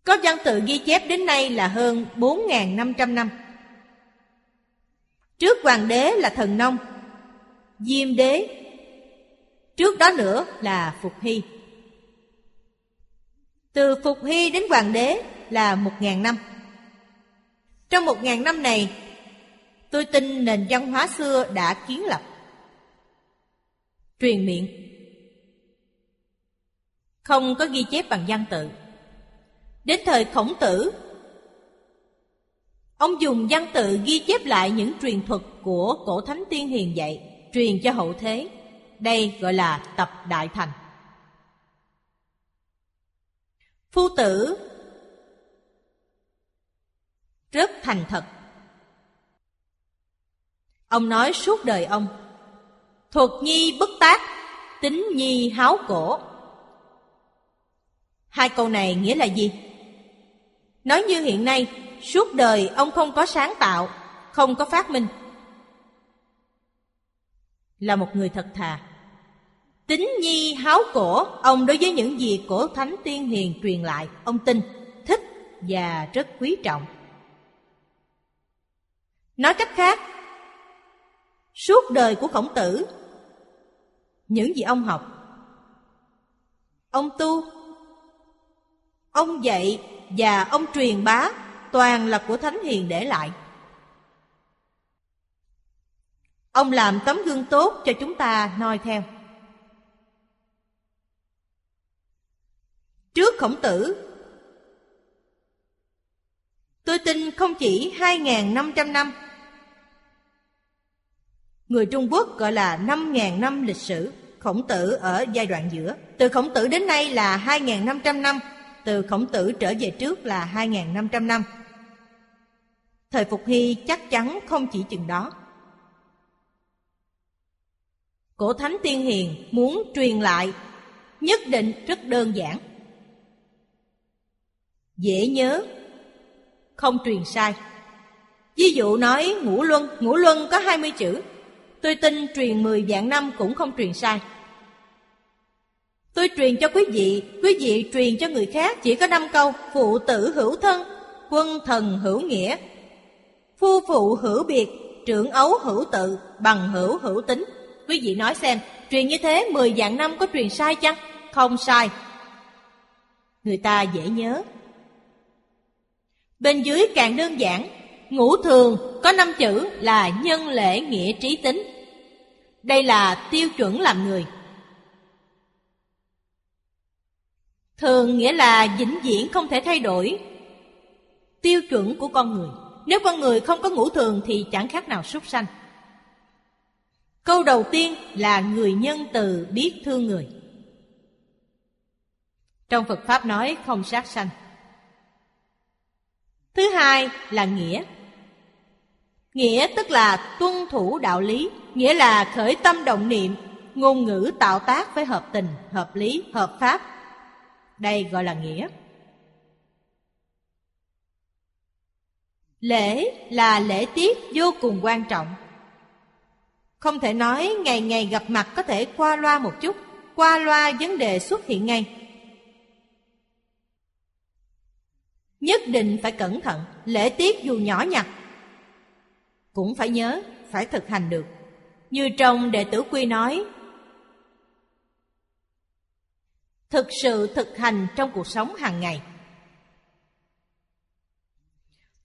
Có văn tự ghi chép đến nay là hơn 4.500 năm. Trước hoàng đế là thần nông, Diêm đế. Trước đó nữa là Phục Hy. Từ Phục Hy đến hoàng đế là một ngàn năm. Trong một ngàn năm này, Tôi tin nền văn hóa xưa đã kiến lập. Truyền miệng. Không có ghi chép bằng văn tự. Đến thời khổng tử Ông dùng văn tự ghi chép lại những truyền thuật của cổ thánh tiên hiền dạy, truyền cho hậu thế. Đây gọi là tập đại thành. Phu tử rất thành thật. Ông nói suốt đời ông, thuật nhi bất tác, tính nhi háo cổ. Hai câu này nghĩa là gì? Nói như hiện nay, Suốt đời ông không có sáng tạo Không có phát minh. Là một người thật thà. Tính nhi háo cổ Ông đối với những gì cổ thánh tiên hiền truyền lại Ông tin, thích và rất quý trọng. Nói cách khác Suốt đời của khổng tử Những gì ông học Ông tu Ông dạy và ông truyền bá toàn là của Thánh Hiền để lại. Ông làm tấm gương tốt cho chúng ta noi theo. Trước khổng tử, tôi tin không chỉ 2.500 năm, Người Trung Quốc gọi là 5.000 năm lịch sử, khổng tử ở giai đoạn giữa. Từ khổng tử đến nay là 2.500 năm, từ khổng tử trở về trước là 2.500 năm. Thời Phục Hy chắc chắn không chỉ chừng đó. Cổ Thánh Tiên Hiền muốn truyền lại nhất định rất đơn giản. Dễ nhớ, không truyền sai. Ví dụ nói ngũ luân, ngũ luân có 20 chữ. Tôi tin truyền 10 vạn năm cũng không truyền sai. Tôi truyền cho quý vị, quý vị truyền cho người khác chỉ có năm câu Phụ tử hữu thân, quân thần hữu nghĩa Phu phụ hữu biệt, trưởng ấu hữu tự, bằng hữu hữu tính. Quý vị nói xem, truyền như thế 10 vạn năm có truyền sai chăng? Không sai. Người ta dễ nhớ. Bên dưới càng đơn giản Ngũ thường có năm chữ là nhân lễ nghĩa trí tính. Đây là tiêu chuẩn làm người. Thường nghĩa là vĩnh viễn không thể thay đổi Tiêu chuẩn của con người. Nếu con người không có ngũ thường thì chẳng khác nào súc sanh. Câu đầu tiên là người nhân từ biết thương người. Trong Phật Pháp nói không sát sanh. Thứ hai là nghĩa. Nghĩa tức là tuân thủ đạo lý Nghĩa là khởi tâm động niệm Ngôn ngữ tạo tác với hợp tình, hợp lý, hợp pháp. Đây gọi là nghĩa. Lễ là lễ tiết vô cùng quan trọng. Không thể nói ngày ngày gặp mặt có thể qua loa một chút, qua loa vấn đề xuất hiện ngay. Nhất định phải cẩn thận, lễ tiết dù nhỏ nhặt cũng phải nhớ, phải thực hành được. Như trong đệ tử quy nói, thực sự thực hành trong cuộc sống hàng ngày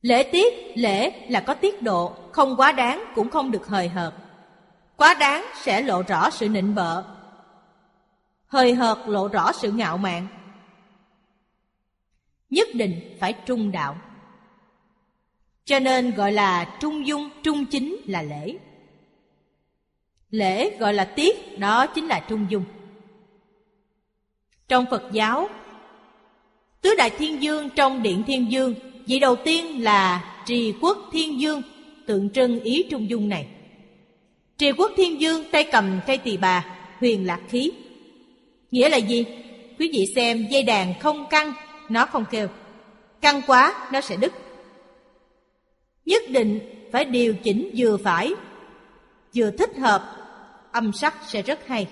lễ tiết lễ là có tiết độ không quá đáng cũng không được hời hợt. Quá đáng sẽ lộ rõ sự nịnh bợ. Hời hợt lộ rõ sự ngạo mạn. Nhất định phải trung đạo. Cho nên gọi là trung dung trung chính là lễ. Lễ gọi là tiết đó chính là trung dung. Trong Phật giáo, Tứ Đại Thiên Dương trong Điện Thiên Dương, vị đầu tiên là Trì Quốc Thiên Dương, tượng trưng ý trung dung này. Trì Quốc Thiên Dương tay cầm cây tỳ bà, huyền lạc khí. Nghĩa là gì? Quý vị xem dây đàn không căng, nó không kêu. Căng quá, nó sẽ đứt. Nhất định phải điều chỉnh vừa phải, vừa thích hợp, âm sắc sẽ rất hay.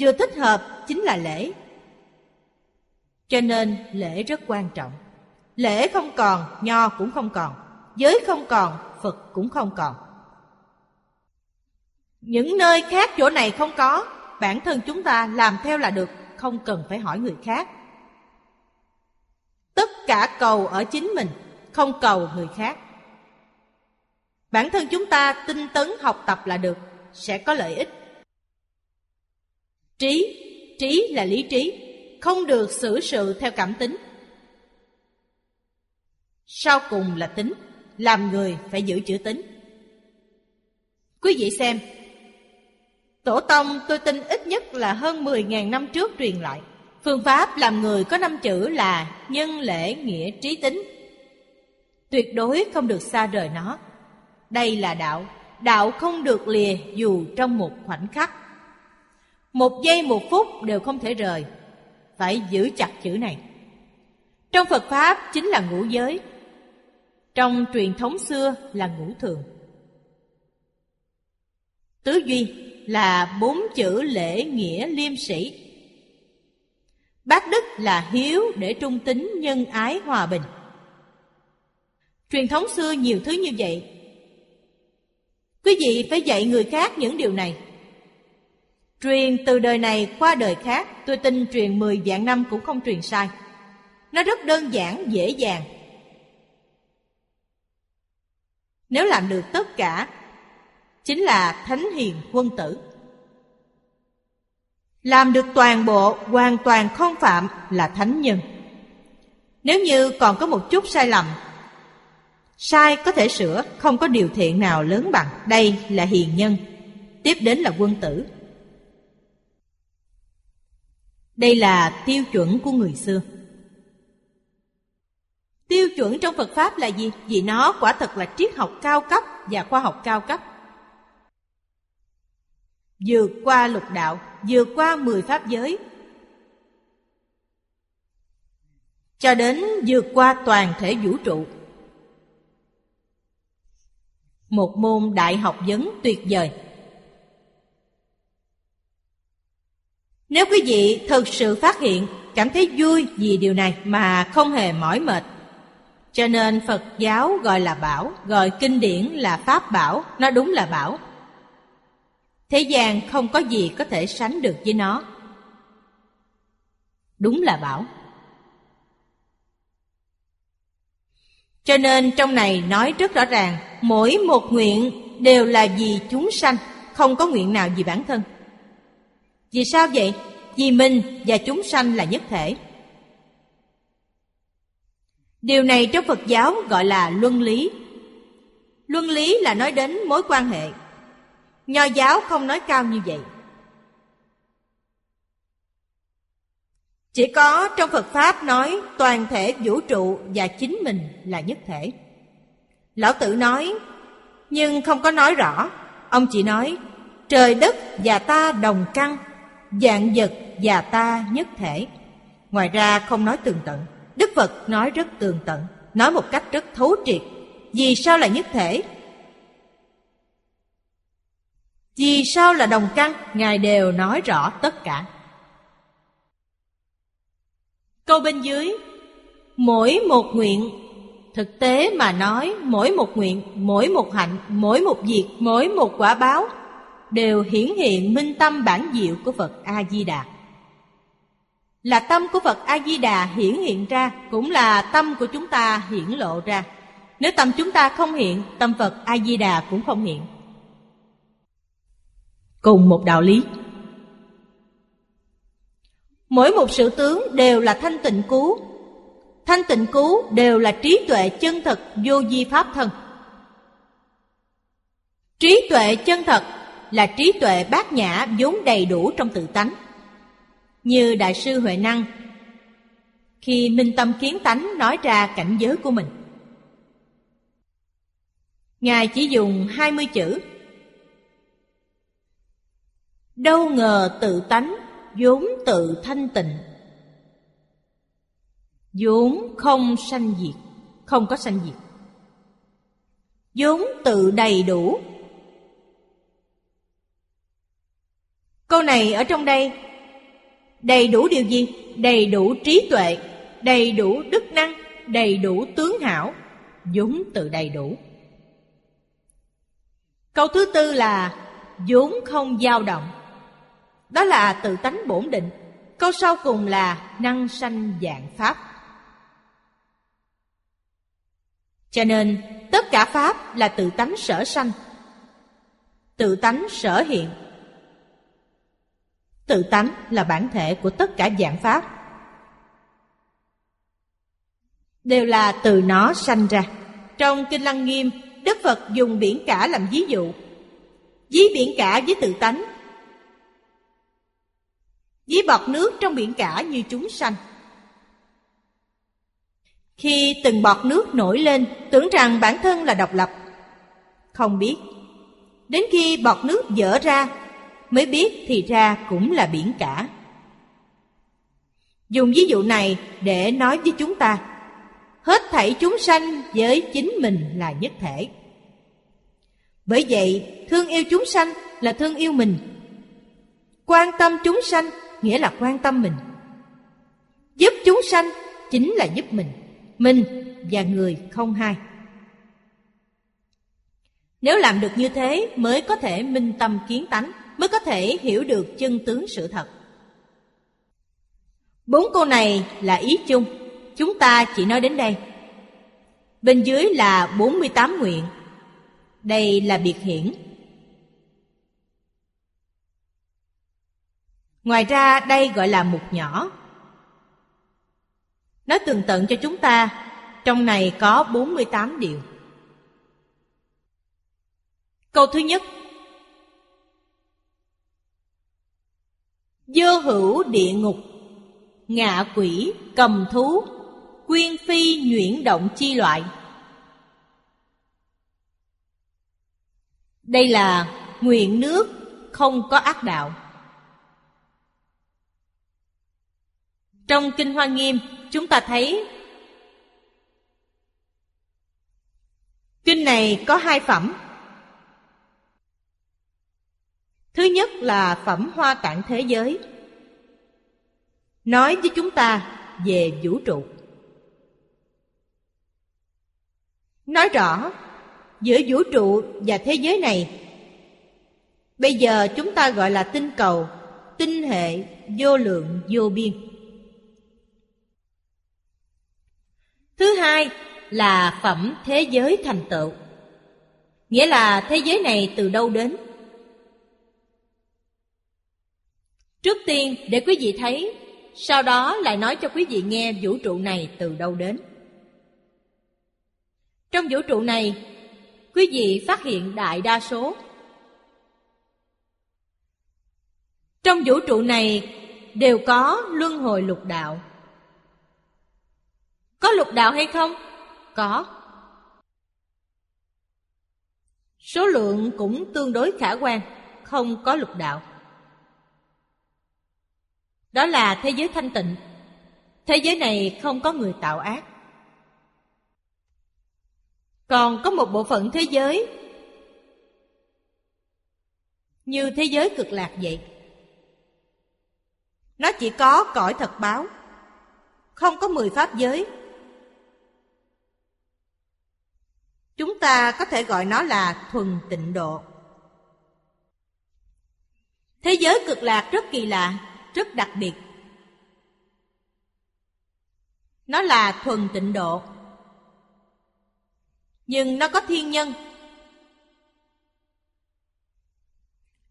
Vừa thích hợp chính là lễ. Cho nên lễ rất quan trọng. Lễ không còn, nho cũng không còn. Giới không còn, Phật cũng không còn. Những nơi khác chỗ này không có, bản thân chúng ta làm theo là được, không cần phải hỏi người khác. Tất cả cầu ở chính mình, không cầu người khác. Bản thân chúng ta tinh tấn học tập là được, sẽ có lợi ích. Trí, trí là lý trí, không được xử sự theo cảm tính. Sau cùng là tính, làm người phải giữ chữ tính. Quý vị xem, Tổ tông tôi tin ít nhất là hơn 10.000 năm trước truyền lại. Phương pháp làm người có năm chữ là nhân lễ nghĩa trí tính. Tuyệt đối không được xa rời nó. Đây là đạo, đạo không được lìa dù trong một khoảnh khắc. Một giây một phút đều không thể rời, phải giữ chặt chữ này. Trong Phật Pháp chính là ngũ giới, trong truyền thống xưa là ngũ thường. Tứ duy là bốn chữ lễ nghĩa liêm sĩ. Bác đức là hiếu để trung tính nhân ái hòa bình. Truyền thống xưa nhiều thứ như vậy. Quý vị phải dạy người khác những điều này Truyền từ đời này qua đời khác Tôi tin truyền 10 vạn năm cũng không truyền sai Nó rất đơn giản, dễ dàng Nếu làm được tất cả, Chính là thánh hiền quân tử. Làm được toàn bộ, hoàn toàn không phạm là thánh nhân. Nếu như còn có một chút sai lầm, Sai có thể sửa, Không có điều thiện nào lớn bằng. Đây là hiền nhân, Tiếp đến là quân tử. Đây là tiêu chuẩn của người xưa. Tiêu chuẩn trong Phật Pháp là gì? Vì nó quả thật là triết học cao cấp và khoa học cao cấp. Vượt qua lục đạo, vượt qua mười pháp giới, cho đến vượt qua toàn thể vũ trụ, Một môn đại học vấn tuyệt vời. Nếu quý vị thực sự phát hiện, cảm thấy vui vì điều này mà không hề mỏi mệt, cho nên Phật giáo gọi là bảo, gọi kinh điển là pháp bảo, nó đúng là bảo. Thế gian không có gì có thể sánh được với nó. Đúng là bảo. Cho nên trong này nói rất rõ ràng, mỗi một nguyện đều là vì chúng sanh, không có nguyện nào vì bản thân. Vì sao vậy? Vì mình và chúng sanh là nhất thể. Điều này trong Phật giáo gọi là luân lý. Luân lý là nói đến mối quan hệ. Nho giáo không nói cao như vậy. Chỉ có trong Phật Pháp nói toàn thể vũ trụ và chính mình là nhất thể. Lão Tử nói, nhưng không có nói rõ. Ông chỉ nói, trời đất và ta đồng căn, dạng vật và ta nhất thể. Ngoài ra không nói tường tận. Đức Phật nói rất tường tận, nói một cách rất thấu triệt. Vì sao là nhất thể? Vì sao là đồng căn? Ngài đều nói rõ tất cả. Câu bên dưới Mỗi một nguyện Thực tế mà nói Mỗi một nguyện, mỗi một hạnh Mỗi một việc, mỗi một quả báo Đều hiển hiện minh tâm bản diệu của Phật A-di-đà là tâm của Phật A-di-đà hiển hiện ra, Cũng là tâm của chúng ta hiển lộ ra. Nếu tâm chúng ta không hiện, Tâm Phật A-di-đà cũng không hiện. Cùng một đạo lý. Mỗi một sự tướng đều là thanh tịnh cứu. Thanh tịnh cứu đều là trí tuệ chân thật vô di pháp thân. Trí tuệ chân thật là trí tuệ bát nhã vốn đầy đủ trong tự tánh. Như Đại sư Huệ Năng. Khi minh tâm kiến tánh nói ra cảnh giới của mình, Ngài chỉ dùng hai mươi chữ. Đâu ngờ tự tánh vốn tự thanh tịnh. Vốn không sanh diệt, không có sanh diệt. Vốn tự đầy đủ. Câu này ở trong đây đầy đủ điều gì? Đầy đủ trí tuệ, đầy đủ đức năng, đầy đủ tướng hảo. Vốn tự đầy đủ. Câu thứ tư là, vốn không dao động. Đó là tự tánh bổn định. Câu sau cùng là, năng sanh dạng Pháp. Cho nên, tất cả Pháp là tự tánh sở sanh. Tự tánh sở hiện. Tự tánh là bản thể của tất cả dạng Pháp. Đều là từ nó sanh ra. Trong Kinh Lăng Nghiêm, Đức Phật dùng biển cả làm ví dụ. Ví biển cả với tự tánh. Ví bọt nước trong biển cả như chúng sanh. Khi từng bọt nước nổi lên, Tưởng rằng bản thân là độc lập. Không biết. Đến khi bọt nước dở ra Mới biết thì ra cũng là biển cả. Dùng ví dụ này để nói với chúng ta, Hết thảy chúng sanh với chính mình là nhất thể. Bởi vậy, thương yêu chúng sanh là thương yêu mình. Quan tâm chúng sanh nghĩa là quan tâm mình. Giúp chúng sanh chính là giúp mình mình và người không hai. Nếu làm được như thế mới có thể minh tâm kiến tánh mới có thể hiểu được chân tướng sự thật. Bốn câu này là ý chung. Chúng ta chỉ nói đến đây. Bên dưới là 48 nguyện. Đây là biệt hiển. Ngoài ra đây gọi là mục nhỏ. Nói tường tận cho chúng ta, trong này có 48 điều. Câu thứ nhất Dơ hữu địa ngục. Ngạ quỷ, cầm thú. Quyên phi nhuyễn động chi loại. Đây là nguyện nước không có ác đạo. Trong Kinh Hoa Nghiêm chúng ta thấy Kinh này có hai phẩm. Thứ nhất là phẩm hoa tạng thế giới. Nói với chúng ta về vũ trụ. Nói rõ, giữa vũ trụ và thế giới này, Bây giờ chúng ta gọi là tinh cầu, Tinh hệ, vô lượng, vô biên. Thứ hai là phẩm thế giới thành tựu. Nghĩa là thế giới này từ đâu đến? Trước tiên, để quý vị thấy, Sau đó lại nói cho quý vị nghe vũ trụ này từ đâu đến. Trong vũ trụ này, Quý vị phát hiện đại đa số. Trong vũ trụ này đều có luân hồi lục đạo. Có lục đạo hay không? Có. Số lượng cũng tương đối khả quan, Không có lục đạo. Đó là thế giới thanh tịnh. Thế giới này không có người tạo ác. Còn có một bộ phận thế giới Như thế giới cực lạc vậy. Nó chỉ có cõi thật báo Không có mười pháp giới. Chúng ta có thể gọi nó là thuần tịnh độ. Thế giới cực lạc rất kỳ lạ, rất đặc biệt. Nó là thuần tịnh độ. Nhưng nó có thiên nhân.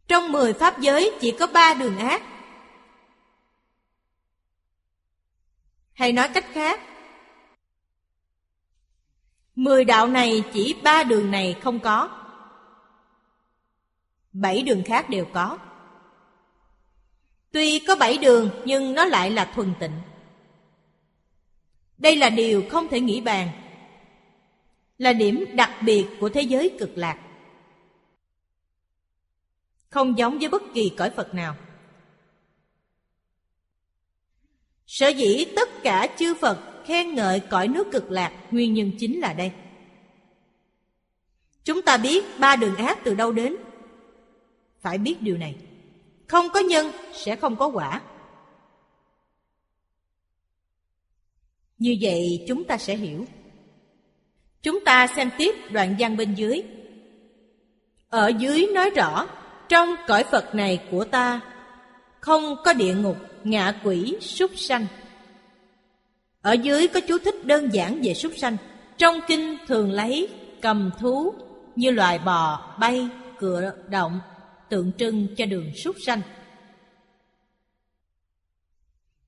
Trong mười pháp giới chỉ có ba đường ác. Hay nói cách khác, Mười đạo này chỉ ba đường này không có Bảy đường khác đều có Tuy có bảy đường, nhưng nó lại là thuần tịnh. Đây là điều không thể nghĩ bàn. Là điểm đặc biệt của thế giới cực lạc. Không giống với bất kỳ cõi Phật nào. Sở dĩ tất cả chư Phật khen ngợi cõi nước cực lạc, nguyên nhân chính là đây. Chúng ta biết ba đường ác từ đâu đến. Phải biết điều này không có nhân sẽ không có quả. Như vậy chúng ta sẽ hiểu. Chúng ta xem tiếp đoạn văn bên dưới. Ở dưới nói rõ trong cõi phật này của ta không có địa ngục ngạ quỷ súc sanh. Ở dưới có chú thích đơn giản về súc sanh. Trong kinh thường lấy cầm thú như loài bò, bay, cựa động, tượng trưng cho đường súc sanh.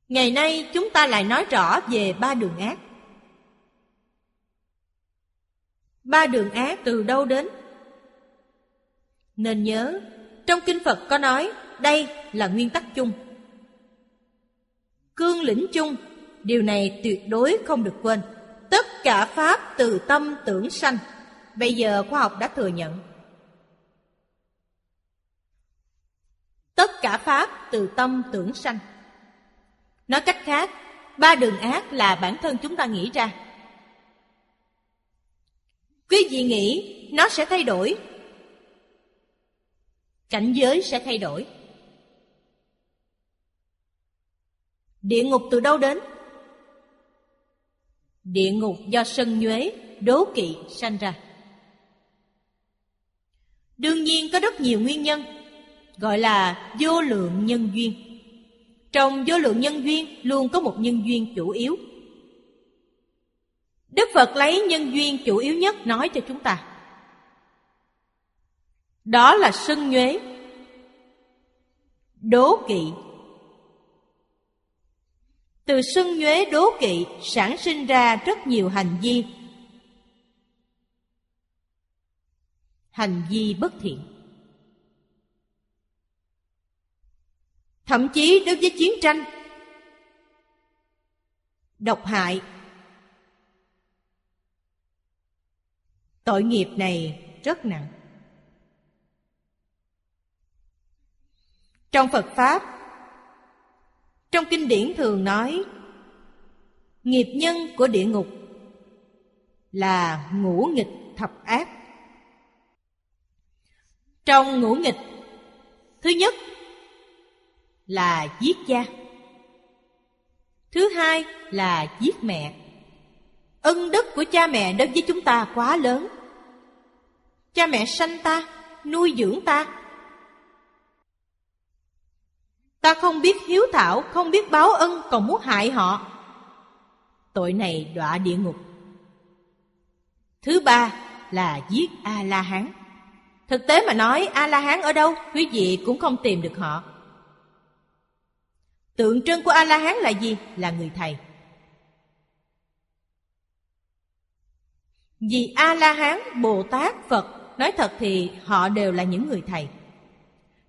Ngày nay chúng ta lại nói rõ về ba đường ác. Ba đường ác từ đâu đến? Nên nhớ, trong kinh Phật có nói đây là nguyên tắc chung. Cương lĩnh chung Điều này tuyệt đối không được quên. Tất cả Pháp từ tâm tưởng sanh. Bây giờ khoa học đã thừa nhận. Tất cả Pháp từ tâm tưởng sanh. Nói cách khác, ba đường ác là bản thân chúng ta nghĩ ra. Quý vị nghĩ nó sẽ thay đổi. Cảnh giới sẽ thay đổi. Địa ngục từ đâu đến? Địa ngục do sân nhuế, đố kỵ sanh ra. Đương nhiên có rất nhiều nguyên nhân, gọi là vô lượng nhân duyên. Trong vô lượng nhân duyên luôn có một nhân duyên chủ yếu. Đức Phật lấy nhân duyên chủ yếu nhất nói cho chúng ta. Đó là sân nhuế, đố kỵ từ sân nhuế đố kỵ sản sinh ra rất nhiều hành vi hành vi bất thiện thậm chí đối với chiến tranh. Độc hại. Tội nghiệp này rất nặng. Trong phật pháp, trong kinh điển thường nói, Nghiệp nhân của địa ngục là ngũ nghịch thập ác. Trong ngũ nghịch, Thứ nhất là giết cha. Thứ hai là giết mẹ. Ân đức của cha mẹ đối với chúng ta quá lớn. Cha mẹ sanh ta, nuôi dưỡng ta. Ta không biết hiếu thảo, không biết báo ân, còn muốn hại họ. Tội này đọa địa ngục. Thứ ba là giết A-la-hán. Thực tế mà nói A-la-hán ở đâu, quý vị cũng không tìm được họ. Tượng trưng của A-la-hán là gì? Là người thầy. Vì A-la-hán, Bồ Tát, Phật Nói thật thì họ đều là những người thầy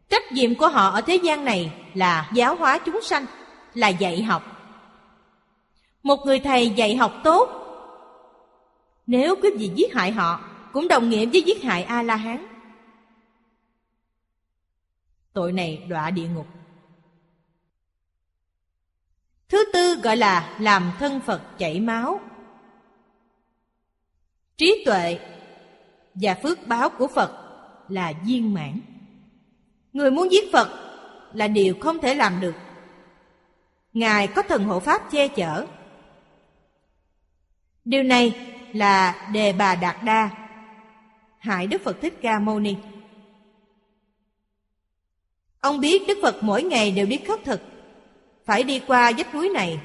Trách nhiệm của họ ở thế gian này là giáo hóa chúng sanh Là dạy học Một người thầy dạy học tốt Nếu quý vị giết hại họ Cũng đồng nghĩa với giết hại A-la-hán Tội này đọa địa ngục Thứ tư gọi là làm thân Phật chảy máu Trí tuệ và phước báo của Phật là viên mãn. Người muốn giết Phật là điều không thể làm được. Ngài có thần hộ pháp che chở. Điều này là đề bà Đạt Đa, hại Đức Phật Thích Ca Mâu Ni. Ông biết Đức Phật mỗi ngày đều đi khất thực, phải đi qua vách núi này,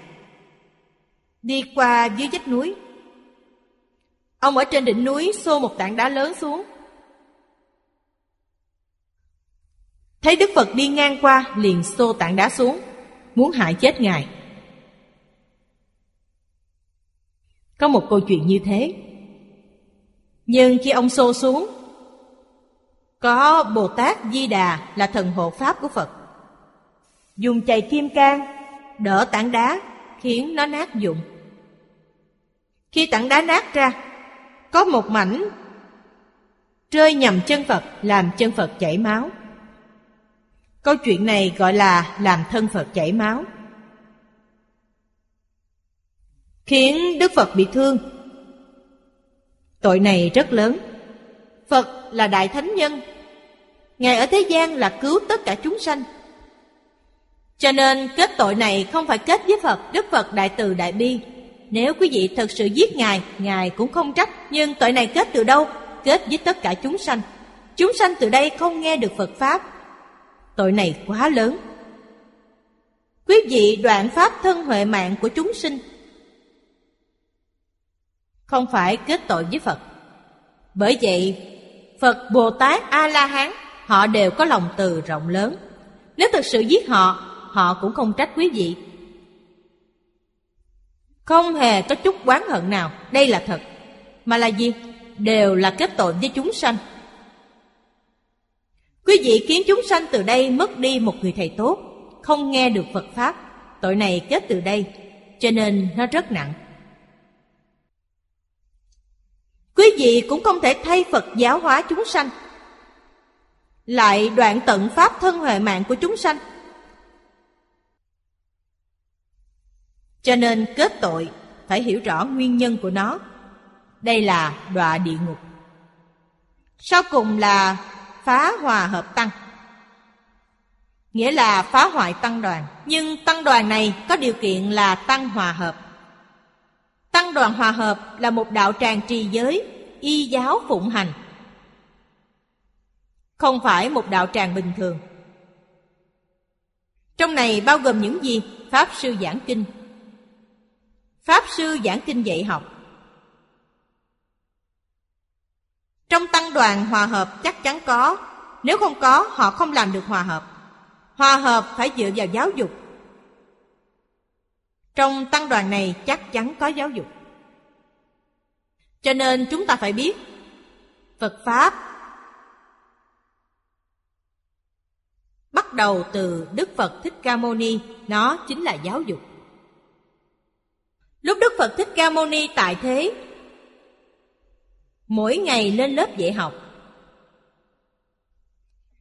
đi qua dưới vách núi Ông ở trên đỉnh núi xô một tảng đá lớn xuống. Thấy Đức Phật đi ngang qua liền xô tảng đá xuống, muốn hại chết Ngài. Có một câu chuyện như thế. Nhưng khi ông xô xuống, có Bồ Tát Di Đà là thần hộ pháp của Phật. Dùng chày kim cang đỡ tảng đá khiến nó nát dụng. Khi tảng đá nát ra, có một mảnh rơi nhầm chân Phật làm chân Phật chảy máu. Câu chuyện này gọi là làm thân Phật chảy máu. Khiến Đức Phật bị thương. Tội này rất lớn. Phật là Đại Thánh Nhân. Ngài ở thế gian là cứu tất cả chúng sanh. Cho nên kết tội này không phải kết với Phật, Đức Phật Đại Từ Đại Bi, nếu quý vị thật sự giết Ngài, Ngài cũng không trách. Nhưng tội này kết từ đâu? Kết với tất cả chúng sanh. Chúng sanh từ đây không nghe được Phật Pháp. Tội này quá lớn. Quý vị đoạn Pháp thân huệ mạng của chúng sinh. Không phải kết tội với Phật. Bởi vậy, Phật, Bồ Tát, A-la-hán, họ đều có lòng từ rộng lớn. Nếu thật sự giết họ, họ cũng không trách quý vị. Không hề có chút oán hận nào, Đây là thật. Mà là gì? Đều là kết tội với chúng sanh. Quý vị khiến chúng sanh từ đây mất đi một người thầy tốt, Không nghe được Phật Pháp, Tội này kết từ đây, Cho nên nó rất nặng. Quý vị cũng không thể thay Phật giáo hóa chúng sanh, Lại đoạn tận Pháp thân huệ mạng của chúng sanh. Cho nên kết tội phải hiểu rõ nguyên nhân của nó. Đây là đọa địa ngục. Sau cùng là phá hòa hợp tăng. Nghĩa là phá hoại tăng đoàn. Nhưng tăng đoàn này có điều kiện là tăng hòa hợp. Tăng đoàn hòa hợp là một đạo tràng trì giới, y giáo phụng hành. Không phải một đạo tràng bình thường. Trong này bao gồm những gì? Pháp sư giảng kinh, Pháp sư giảng kinh dạy học. Trong tăng đoàn hòa hợp chắc chắn có, Nếu không có, họ không làm được hòa hợp. Hòa hợp phải dựa vào giáo dục. Trong tăng đoàn này chắc chắn có giáo dục. Cho nên chúng ta phải biết, Phật Pháp Bắt đầu từ Đức Phật Thích Ca Mâu Ni, Nó chính là giáo dục. Lúc Đức Phật Thích Ca Mâu Ni tại thế Mỗi ngày lên lớp dạy học.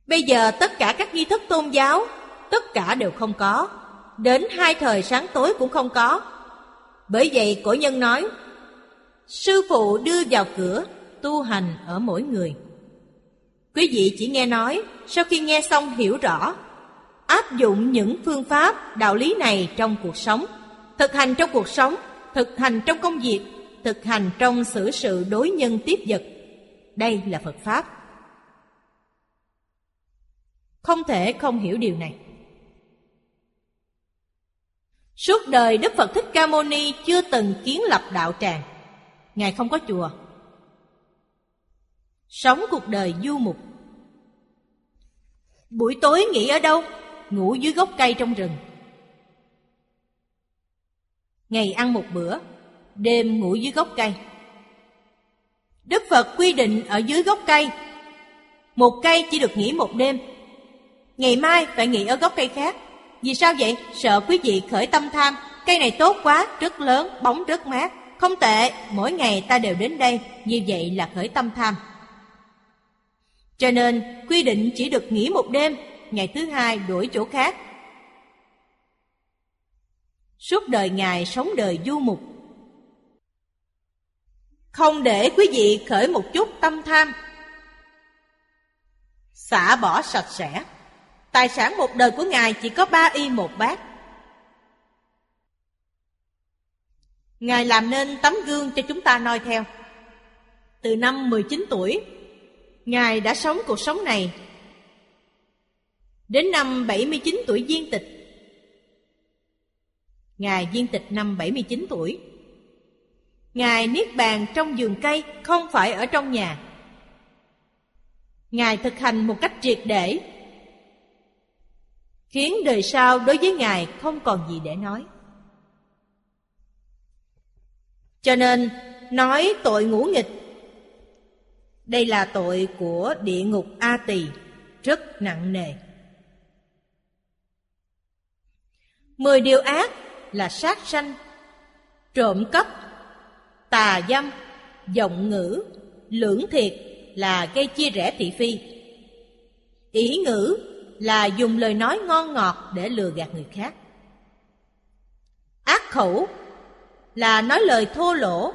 Bây giờ tất cả các nghi thức tôn giáo Tất cả đều không có. Đến hai thời sáng tối cũng không có. Bởi vậy cổ nhân nói Sư phụ đưa vào cửa Tu hành ở mỗi người. Quý vị chỉ nghe nói, sau khi nghe xong hiểu rõ, áp dụng những phương pháp, đạo lý này trong cuộc sống, thực hành trong cuộc sống, thực hành trong công việc, thực hành trong xử sự đối nhân tiếp vật. Đây là Phật Pháp. Không thể không hiểu điều này. Suốt đời Đức Phật Thích Ca Mâu Ni chưa từng kiến lập đạo tràng. Ngài không có chùa. Sống cuộc đời du mục. Buổi tối nghỉ ở đâu? Ngủ dưới gốc cây trong rừng. Ngày ăn một bữa, đêm ngủ dưới gốc cây. Đức Phật quy định ở dưới gốc cây, một cây chỉ được nghỉ một đêm. Ngày mai phải nghỉ ở gốc cây khác. Vì sao vậy? Sợ quý vị khởi tâm tham. Cây này tốt quá, rất lớn, bóng rất mát. Không tệ, mỗi ngày ta đều đến đây, như vậy là khởi tâm tham. Cho nên, quy định chỉ được nghỉ một đêm, ngày thứ hai đổi chỗ khác. Suốt đời Ngài sống đời du mục. Không để quý vị khởi một chút tâm tham. Xả bỏ sạch sẽ. Tài sản một đời của Ngài chỉ có ba y một bát. Ngài làm nên tấm gương cho chúng ta noi theo. Từ năm 19 tuổi, Ngài đã sống cuộc sống này. Đến năm 79 tuổi viên tịch. Ngài viên tịch năm 79 tuổi. Ngài niết bàn trong vườn cây, không phải ở trong nhà. Ngài thực hành một cách triệt để, khiến đời sau đối với Ngài không còn gì để nói. Cho nên, nói tội ngũ nghịch, đây là tội của địa ngục A Tỳ, rất nặng nề. Mười điều ác là sát sanh, trộm cắp, tà dâm, giọng ngữ, lưỡng thiệt là gây chia rẽ thị phi. Ý ngữ là dùng lời nói ngon ngọt để lừa gạt người khác. Ác khẩu là nói lời thô lỗ.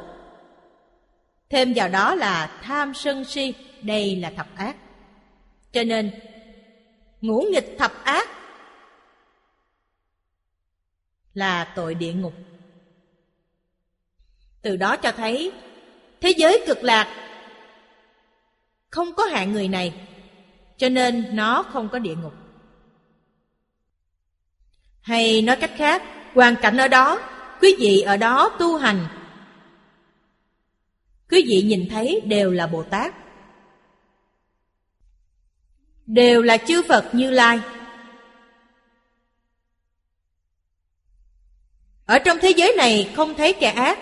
Thêm vào đó là tham sân si, đây là thập ác. Cho nên, ngũ nghịch thập ác là tội địa ngục. Từ đó cho thấy thế giới cực lạc không có hạng người này, cho nên nó không có địa ngục. Hay nói cách khác, hoàn cảnh ở đó, quý vị ở đó tu hành. Quý vị nhìn thấy đều là Bồ Tát. Đều là chư Phật Như Lai. Ở trong thế giới này không thấy kẻ ác.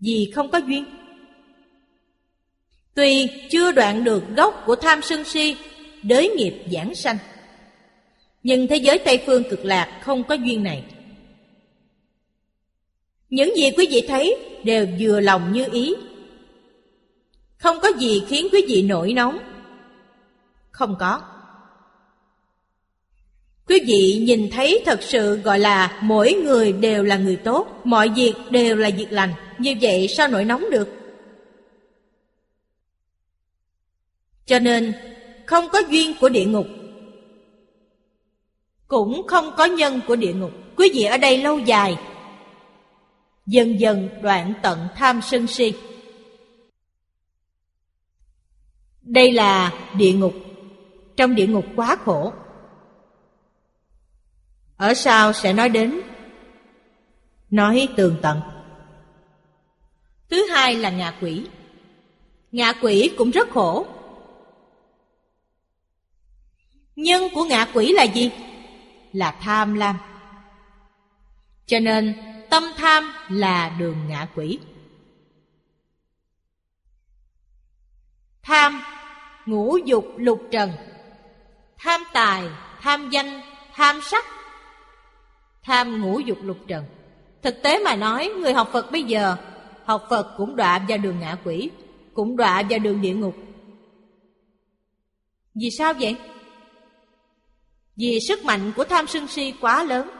Vì không có duyên. Tuy chưa đoạn được gốc của tham sân si, Đới nghiệp giảng sanh. Nhưng thế giới Tây Phương cực lạc không có duyên này. Những gì quý vị thấy đều vừa lòng như ý. Không có gì khiến quý vị nổi nóng. Không có. Quý vị nhìn thấy thật sự gọi là mỗi người đều là người tốt, mọi việc đều là việc lành, như vậy sao nổi nóng được? Cho nên, không có duyên của địa ngục, cũng không có nhân của địa ngục. Quý vị ở đây lâu dài, dần dần đoạn tận tham sân si. Đây là địa ngục, trong địa ngục quá khổ. Ở sau sẽ nói đến. Nói tường tận. Thứ hai là ngạ quỷ. Ngạ quỷ cũng rất khổ. Nhân của ngạ quỷ là gì? Là tham lam. Cho nên tâm tham là đường ngạ quỷ. Tham, ngũ dục lục trần. Tham tài, tham danh, tham sắc tham ngũ dục lục trần. Thực tế mà nói, người học Phật bây giờ, học Phật cũng đọa vào đường ngạ quỷ, cũng đọa vào đường địa ngục. Vì sao vậy? Vì sức mạnh của tham sân si quá lớn.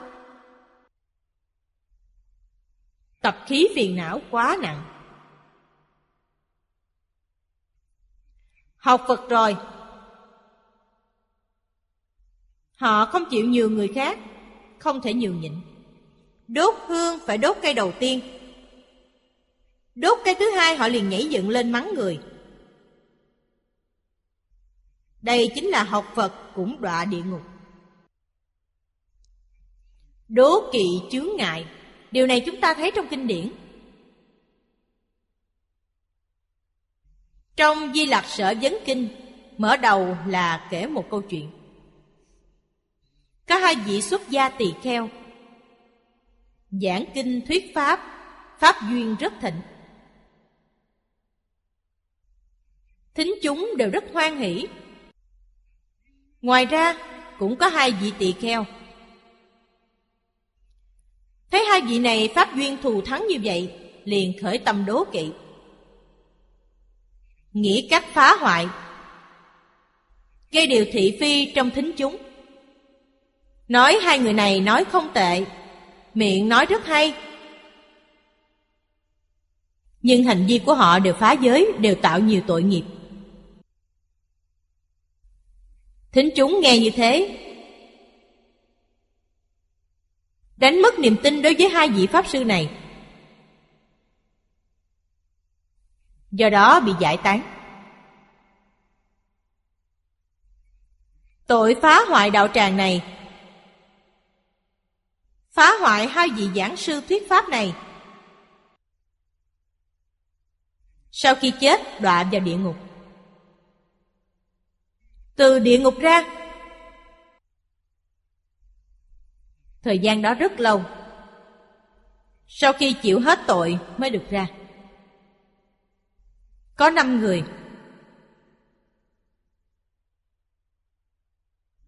Tập khí phiền não quá nặng. Học Phật rồi Họ không chịu nhường người khác không thể nhường nhịn. Đốt hương phải đốt cây đầu tiên. Đốt cây thứ hai họ liền nhảy dựng lên mắng người. Đây chính là học Phật cũng đọa địa ngục. Đố kỵ chướng ngại. Điều này chúng ta thấy trong kinh điển. Trong Di lặc Sở Vấn Kinh, Mở đầu là kể một câu chuyện. Có hai vị xuất gia tỳ kheo. Giảng kinh thuyết Pháp Pháp duyên rất thịnh. Thính chúng đều rất hoan hỷ. Ngoài ra, cũng có hai vị tỳ kheo. Thấy hai vị này pháp duyên thù thắng như vậy, Liền khởi tâm đố kỵ. Nghĩ cách phá hoại. Gây điều thị phi trong thính chúng. Nói hai người này nói không tệ. Miệng nói rất hay. Nhưng hành vi của họ đều phá giới, Đều tạo nhiều tội nghiệp. Thính chúng nghe như thế. Đánh mất niềm tin đối với hai vị Pháp sư này. Do đó bị giải tán. Tội phá hoại đạo tràng này Phá hoại hai vị giảng sư thuyết pháp này. Sau khi chết, đọa vào địa ngục. Từ địa ngục ra, Thời gian đó rất lâu. Sau khi chịu hết tội mới được ra. Có năm người.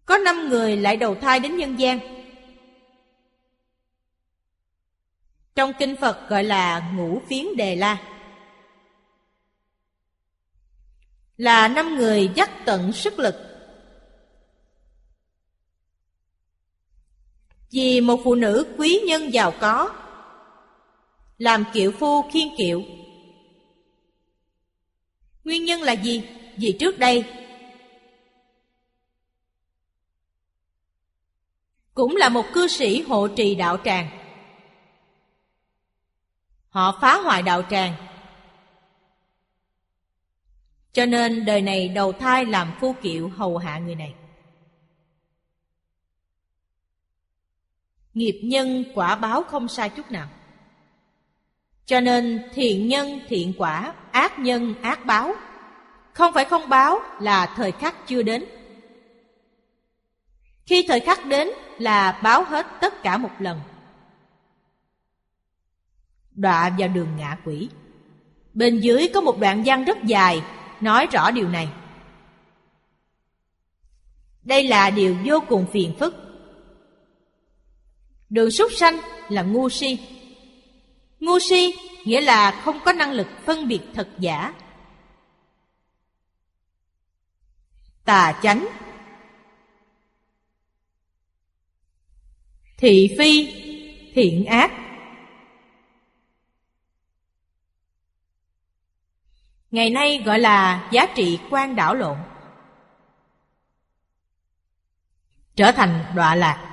Có năm người lại đầu thai đến nhân gian. Trong kinh Phật gọi là ngũ phiến đề la. Là năm người dắt tận sức lực. Vì một phụ nữ quý nhân giàu có, Làm kiệu phu khiên kiệu. Nguyên nhân là gì? Vì trước đây, Cũng là một cư sĩ hộ trì đạo tràng. Họ phá hoại đạo tràng. Cho nên đời này đầu thai làm phu kiệu hầu hạ người này. Nghiệp nhân quả báo không sai chút nào. Cho nên thiện nhân thiện quả, Ác nhân ác báo. Không phải không báo là thời khắc chưa đến. Khi thời khắc đến là báo hết tất cả một lần. Đọa vào đường ngạ quỷ. Bên dưới có một đoạn văn rất dài, Nói rõ điều này. Đây là điều vô cùng phiền phức. Đường súc sanh là ngu si. Ngu si nghĩa là không có năng lực phân biệt thật giả. Tà chánh. Thị phi, Thiện ác. Ngày nay gọi là giá trị quan đảo lộn. Trở thành đọa lạc.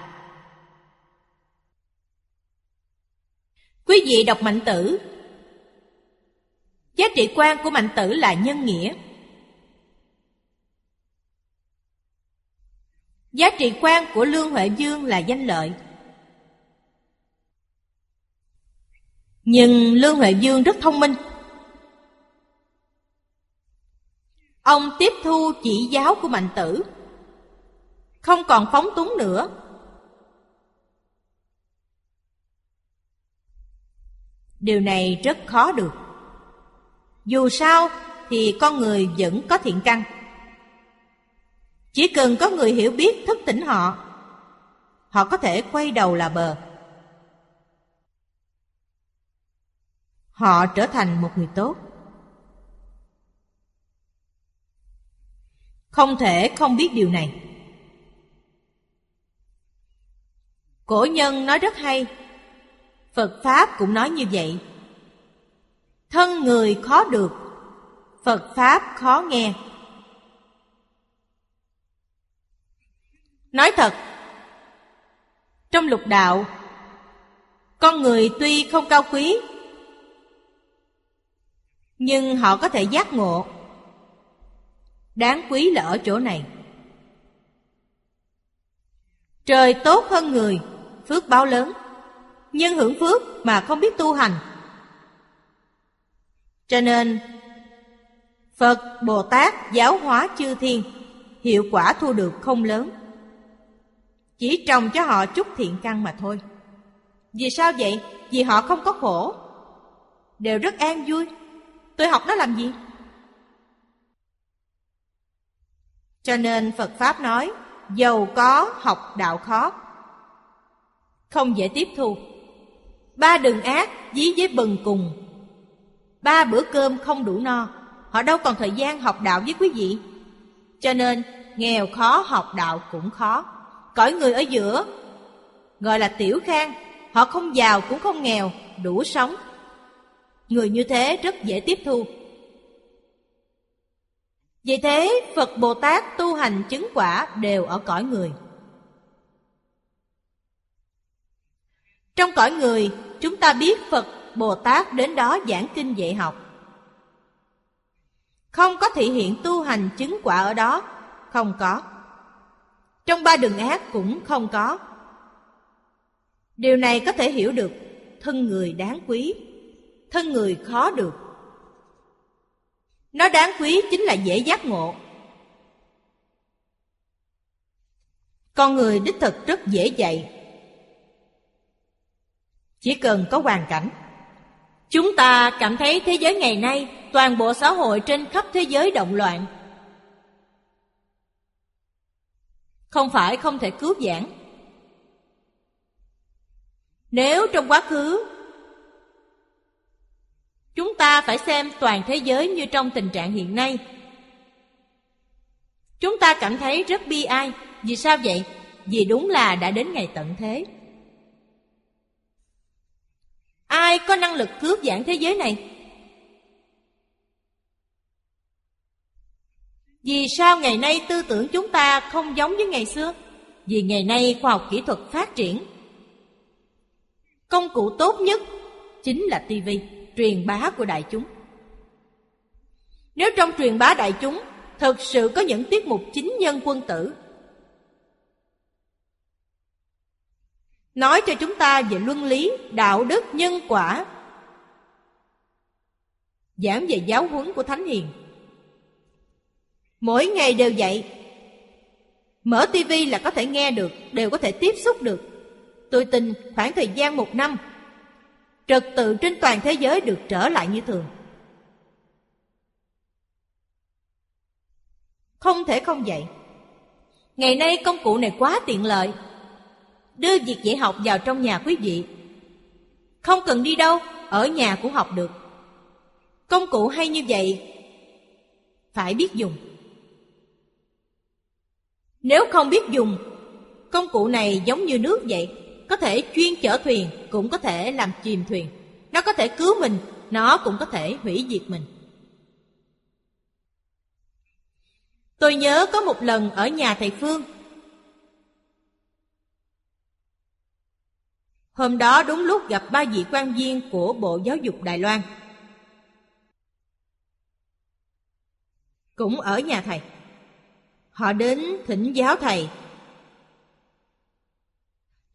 Quý vị đọc mạnh tử. Giá trị quan của mạnh tử là nhân nghĩa. Giá trị quan của Lương Huệ Dương là danh lợi. Nhưng Lương Huệ Dương rất thông minh. Ông tiếp thu chỉ giáo của mạnh tử. Không còn phóng túng nữa. Điều này rất khó được. Dù sao thì con người vẫn có thiện căn. Chỉ cần có người hiểu biết thức tỉnh họ Họ có thể quay đầu là bờ. Họ trở thành một người tốt. Không thể không biết điều này. Cổ nhân nói rất hay, Phật Pháp cũng nói như vậy. Thân người khó được, Phật Pháp khó nghe. Nói thật, trong lục đạo, con người tuy không cao quý, nhưng họ có thể giác ngộ Đáng quý là ở chỗ này. Trời tốt hơn người, phước báo lớn, nhưng hưởng phước mà không biết tu hành. Cho nên, Phật, Bồ Tát giáo hóa chư thiên, hiệu quả thu được không lớn. Chỉ trồng cho họ chút thiện căn mà thôi. Vì sao vậy? Vì họ không có khổ. Đều rất an vui. Tôi học nó làm gì? Cho nên Phật Pháp nói, giàu có học đạo khó. Không dễ tiếp thu. Ba đường ác dí với bần cùng. Ba bữa cơm không đủ no. Họ đâu còn thời gian học đạo với quý vị. Cho nên, nghèo khó học đạo cũng khó. Cõi người ở giữa, gọi là tiểu khang, họ không giàu cũng không nghèo, đủ sống. Người như thế rất dễ tiếp thu. Vì thế, Phật Bồ Tát tu hành chứng quả đều ở cõi người. Trong cõi người, chúng ta biết Phật Bồ Tát đến đó giảng kinh dạy học. Không có thị hiện tu hành chứng quả ở đó, không có. Trong ba đường ác cũng không có. Điều này có thể hiểu được thân người đáng quý, thân người khó được. Nó đáng quý chính là dễ giác ngộ. Con người đích thực rất dễ dạy. Chỉ cần có hoàn cảnh. Chúng ta cảm thấy thế giới ngày nay, toàn bộ xã hội trên khắp thế giới động loạn. Không phải không thể cứu giảng. Nếu trong quá khứ Chúng ta phải xem toàn thế giới như trong tình trạng hiện nay. Chúng ta cảm thấy rất bi ai. Vì sao vậy? Vì đúng là đã đến ngày tận thế. Ai có năng lực cướp giảng thế giới này? Vì sao ngày nay tư tưởng chúng ta không giống với ngày xưa? Vì ngày nay khoa học kỹ thuật phát triển. Công cụ tốt nhất chính là tivi truyền bá của đại chúng. Nếu trong truyền bá đại chúng thực sự có những tiết mục chính nhân quân tử nói cho chúng ta về luân lý, đạo đức, nhân quả, giảng về giáo huấn của Thánh Hiền. Mỗi ngày đều dạy, mở tivi là có thể nghe được, đều có thể tiếp xúc được. Tôi tin khoảng thời gian một năm trật tự trên toàn thế giới được trở lại như thường. Không thể không vậy. Ngày nay công cụ này quá tiện lợi. Đưa việc dạy học vào trong nhà quý vị. Không cần đi đâu, ở nhà cũng học được. Công cụ hay như vậy, phải biết dùng. Nếu không biết dùng, công cụ này giống như nước vậy, có thể chuyên chở thuyền, cũng có thể làm chìm thuyền. Nó có thể cứu mình, nó cũng có thể hủy diệt mình. Tôi nhớ có một lần ở nhà thầy Phương. Hôm đó đúng lúc gặp ba vị quan viên của Bộ Giáo dục Đài Loan. Cũng ở nhà thầy. Họ đến thỉnh giáo thầy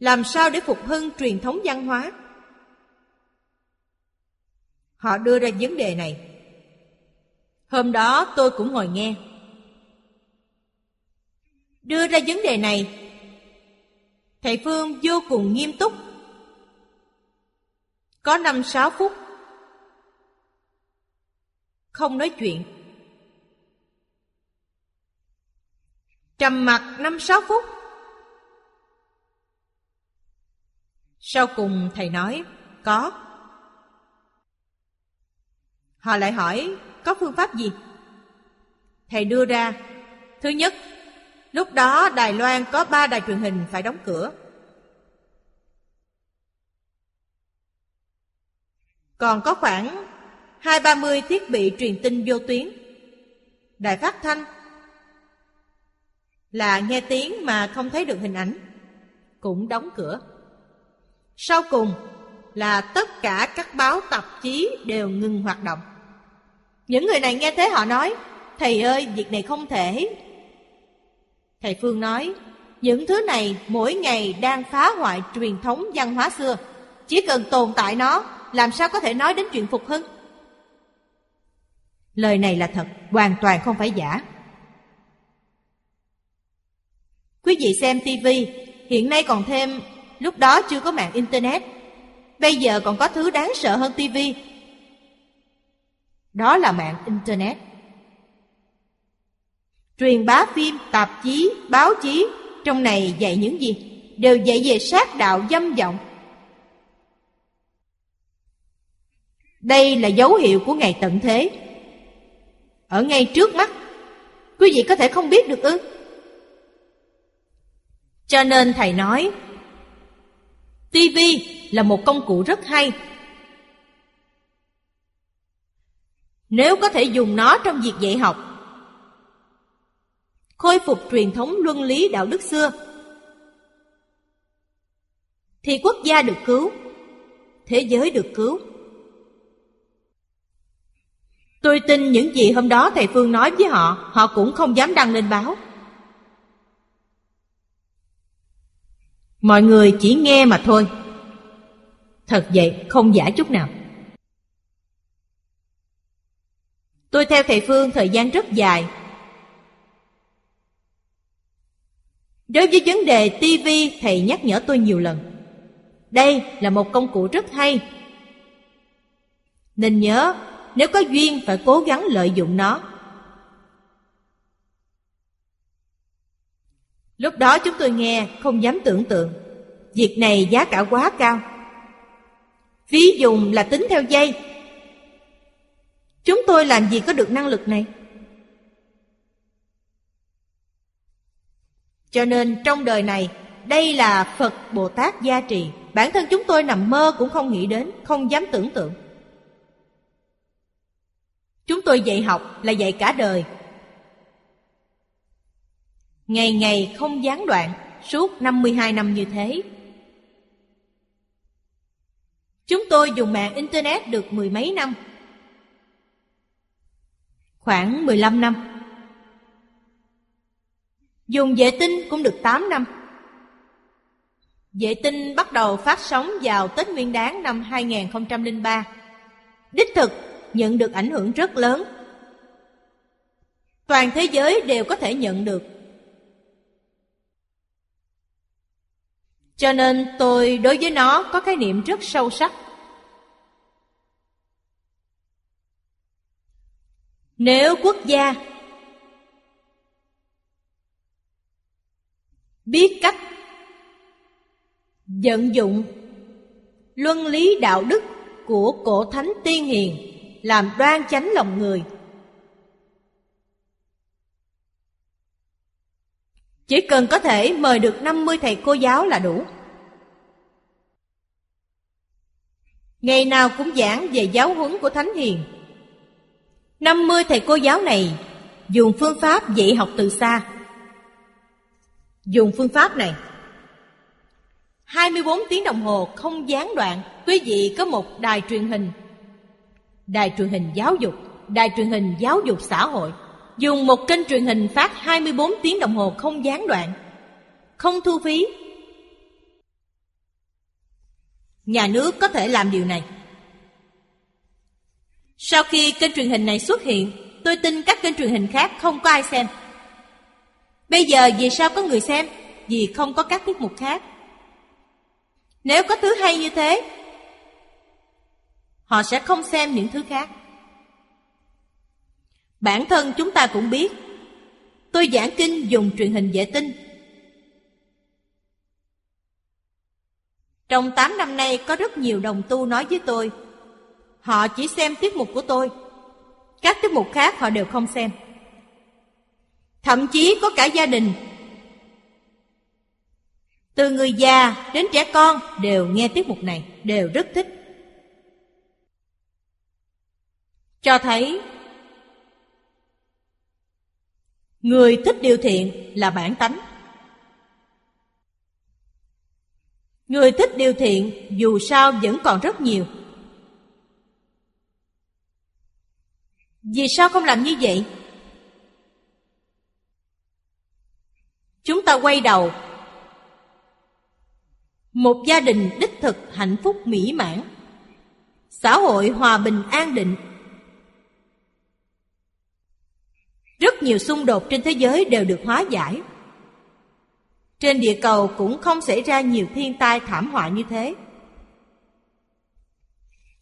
làm sao để phục hưng truyền thống văn hóa? Họ đưa ra vấn đề này. Hôm đó tôi cũng ngồi nghe. Đưa ra vấn đề này, thầy phương vô cùng nghiêm túc. Có năm sáu phút. Không nói chuyện. Trầm mặc năm sáu phút. Sau cùng thầy nói, có. Họ lại hỏi, có phương pháp gì? Thầy đưa ra, thứ nhất, lúc đó Đài Loan có ba đài truyền hình phải đóng cửa. Còn có khoảng hai ba mươi thiết bị truyền tin vô tuyến. Đài phát thanh là nghe tiếng mà không thấy được hình ảnh, cũng đóng cửa. Sau cùng là tất cả các báo tạp chí đều ngừng hoạt động. Những người này nghe thế họ nói, Thầy ơi, việc này không thể. Thầy Phương nói, những thứ này mỗi ngày đang phá hoại truyền thống văn hóa xưa. Chỉ cần tồn tại nó, làm sao có thể nói đến chuyện phục hưng? Lời này là thật, hoàn toàn không phải giả. Quý vị xem tivi hiện nay còn thêm, lúc đó chưa có mạng Internet. Bây giờ còn có thứ đáng sợ hơn tivi Đó là mạng Internet. Truyền bá phim, tạp chí, báo chí Trong này dạy những gì? Đều dạy về sát đạo dâm vọng Đây là dấu hiệu của ngày tận thế Ở ngay trước mắt Quý vị có thể không biết được ư Cho nên thầy nói TV là một công cụ rất hay. Nếu có thể dùng nó trong việc dạy học. Khôi phục truyền thống luân lý đạo đức xưa. Thì quốc gia được cứu, thế giới được cứu. Tôi tin những gì hôm đó thầy phương nói với họ họ cũng không dám đăng lên báo. Mọi người chỉ nghe mà thôi thật vậy không giả chút nào tôi theo thầy phương thời gian rất dài Đối với vấn đề TV thầy nhắc nhở tôi nhiều lần. Đây là một công cụ rất hay. Nên nhớ, nếu có duyên phải cố gắng lợi dụng nó. Lúc đó chúng tôi nghe, không dám tưởng tượng. Việc này giá cả quá cao. Phí dùng là tính theo dây Chúng tôi làm gì có được năng lực này? Cho nên trong đời này, Đây là Phật Bồ Tát gia trì Bản thân chúng tôi nằm mơ cũng không nghĩ đến, Không dám tưởng tượng Chúng tôi dạy học là dạy cả đời Ngày ngày không gián đoạn, Suốt 52 năm như thế Chúng tôi dùng mạng Internet được mười mấy năm Khoảng 15 năm Dùng vệ tinh cũng được 8 năm. Vệ tinh bắt đầu phát sóng vào Tết Nguyên Đán năm 2003. Đích thực, nhận được ảnh hưởng rất lớn. Toàn thế giới đều có thể nhận được. Cho nên tôi đối với nó có khái niệm rất sâu sắc. Nếu quốc gia biết cách vận dụng luân lý đạo đức của cổ thánh tiên hiền làm đoan chánh lòng người chỉ cần có thể mời được 50 thầy cô giáo là đủ. Ngày nào cũng giảng về giáo huấn của Thánh Hiền. 50 thầy cô giáo này dùng phương pháp dạy học từ xa. Dùng phương pháp này 24 tiếng đồng hồ không gián đoạn, Quý vị có một đài truyền hình. Đài truyền hình giáo dục, Đài truyền hình giáo dục xã hội. Dùng một kênh truyền hình phát 24 tiếng đồng hồ không gián đoạn Không thu phí Nhà nước có thể làm điều này Sau khi kênh truyền hình này xuất hiện Tôi tin các kênh truyền hình khác không có ai xem Bây giờ vì sao có người xem? Vì không có các tiết mục khác. Nếu có thứ hay như thế, họ sẽ không xem những thứ khác. Bản thân chúng ta cũng biết, tôi giảng kinh dùng truyền hình vệ tinh. Trong 8 năm nay có rất nhiều đồng tu nói với tôi, họ chỉ xem tiết mục của tôi, các tiết mục khác họ đều không xem. Thậm chí có cả gia đình. Từ người già đến trẻ con đều nghe tiết mục này Đều rất thích. Cho thấy Người thích điều thiện là bản tánh. Người thích điều thiện, dù sao vẫn còn rất nhiều. Vì sao không làm như vậy? Chúng ta quay đầu Một gia đình đích thực hạnh phúc mỹ mãn Xã hội hòa bình an định Rất nhiều xung đột trên thế giới đều được hóa giải. Trên địa cầu cũng không xảy ra nhiều thiên tai thảm họa như thế.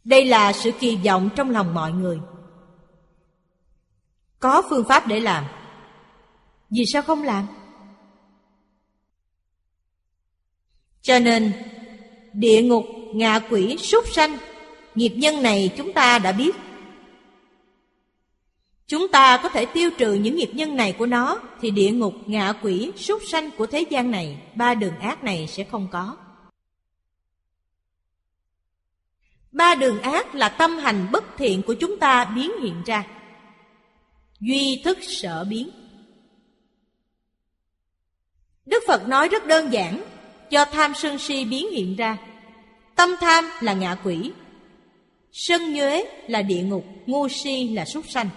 Đây là sự kỳ vọng trong lòng mọi người. Có phương pháp để làm. Vì sao không làm? Cho nên Địa ngục, ngạ quỷ, súc sanh Nghiệp nhân này chúng ta đã biết. Chúng ta có thể tiêu trừ những nghiệp nhân này của nó Thì địa ngục, ngạ quỷ, súc sanh của thế gian này Ba đường ác này sẽ không có. Ba đường ác là tâm hành bất thiện của chúng ta biến hiện ra. Duy thức sở biến. Đức Phật nói rất đơn giản Do tham sân si biến hiện ra. Tâm tham là ngạ quỷ Sân nhuế là địa ngục Ngu si là súc sanh.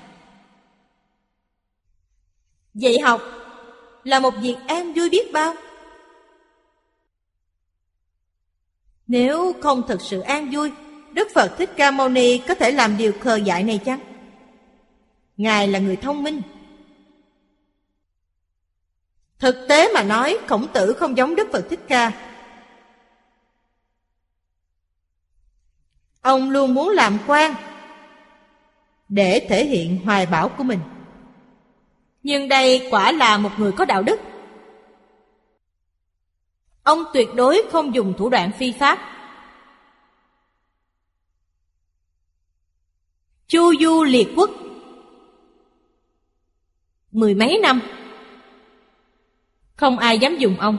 Dạy học là một việc an vui biết bao. Nếu không thực sự an vui, Đức Phật Thích Ca Mâu Ni có thể làm điều khờ dại này chăng? Ngài là người thông minh. Thực tế mà nói, khổng tử không giống Đức Phật Thích Ca. Ông luôn muốn làm quan Để thể hiện hoài bão của mình. Nhưng đây quả là một người có đạo đức. Ông tuyệt đối không dùng thủ đoạn phi pháp. Chu du liệt quốc. Mười mấy năm. Không ai dám dùng ông.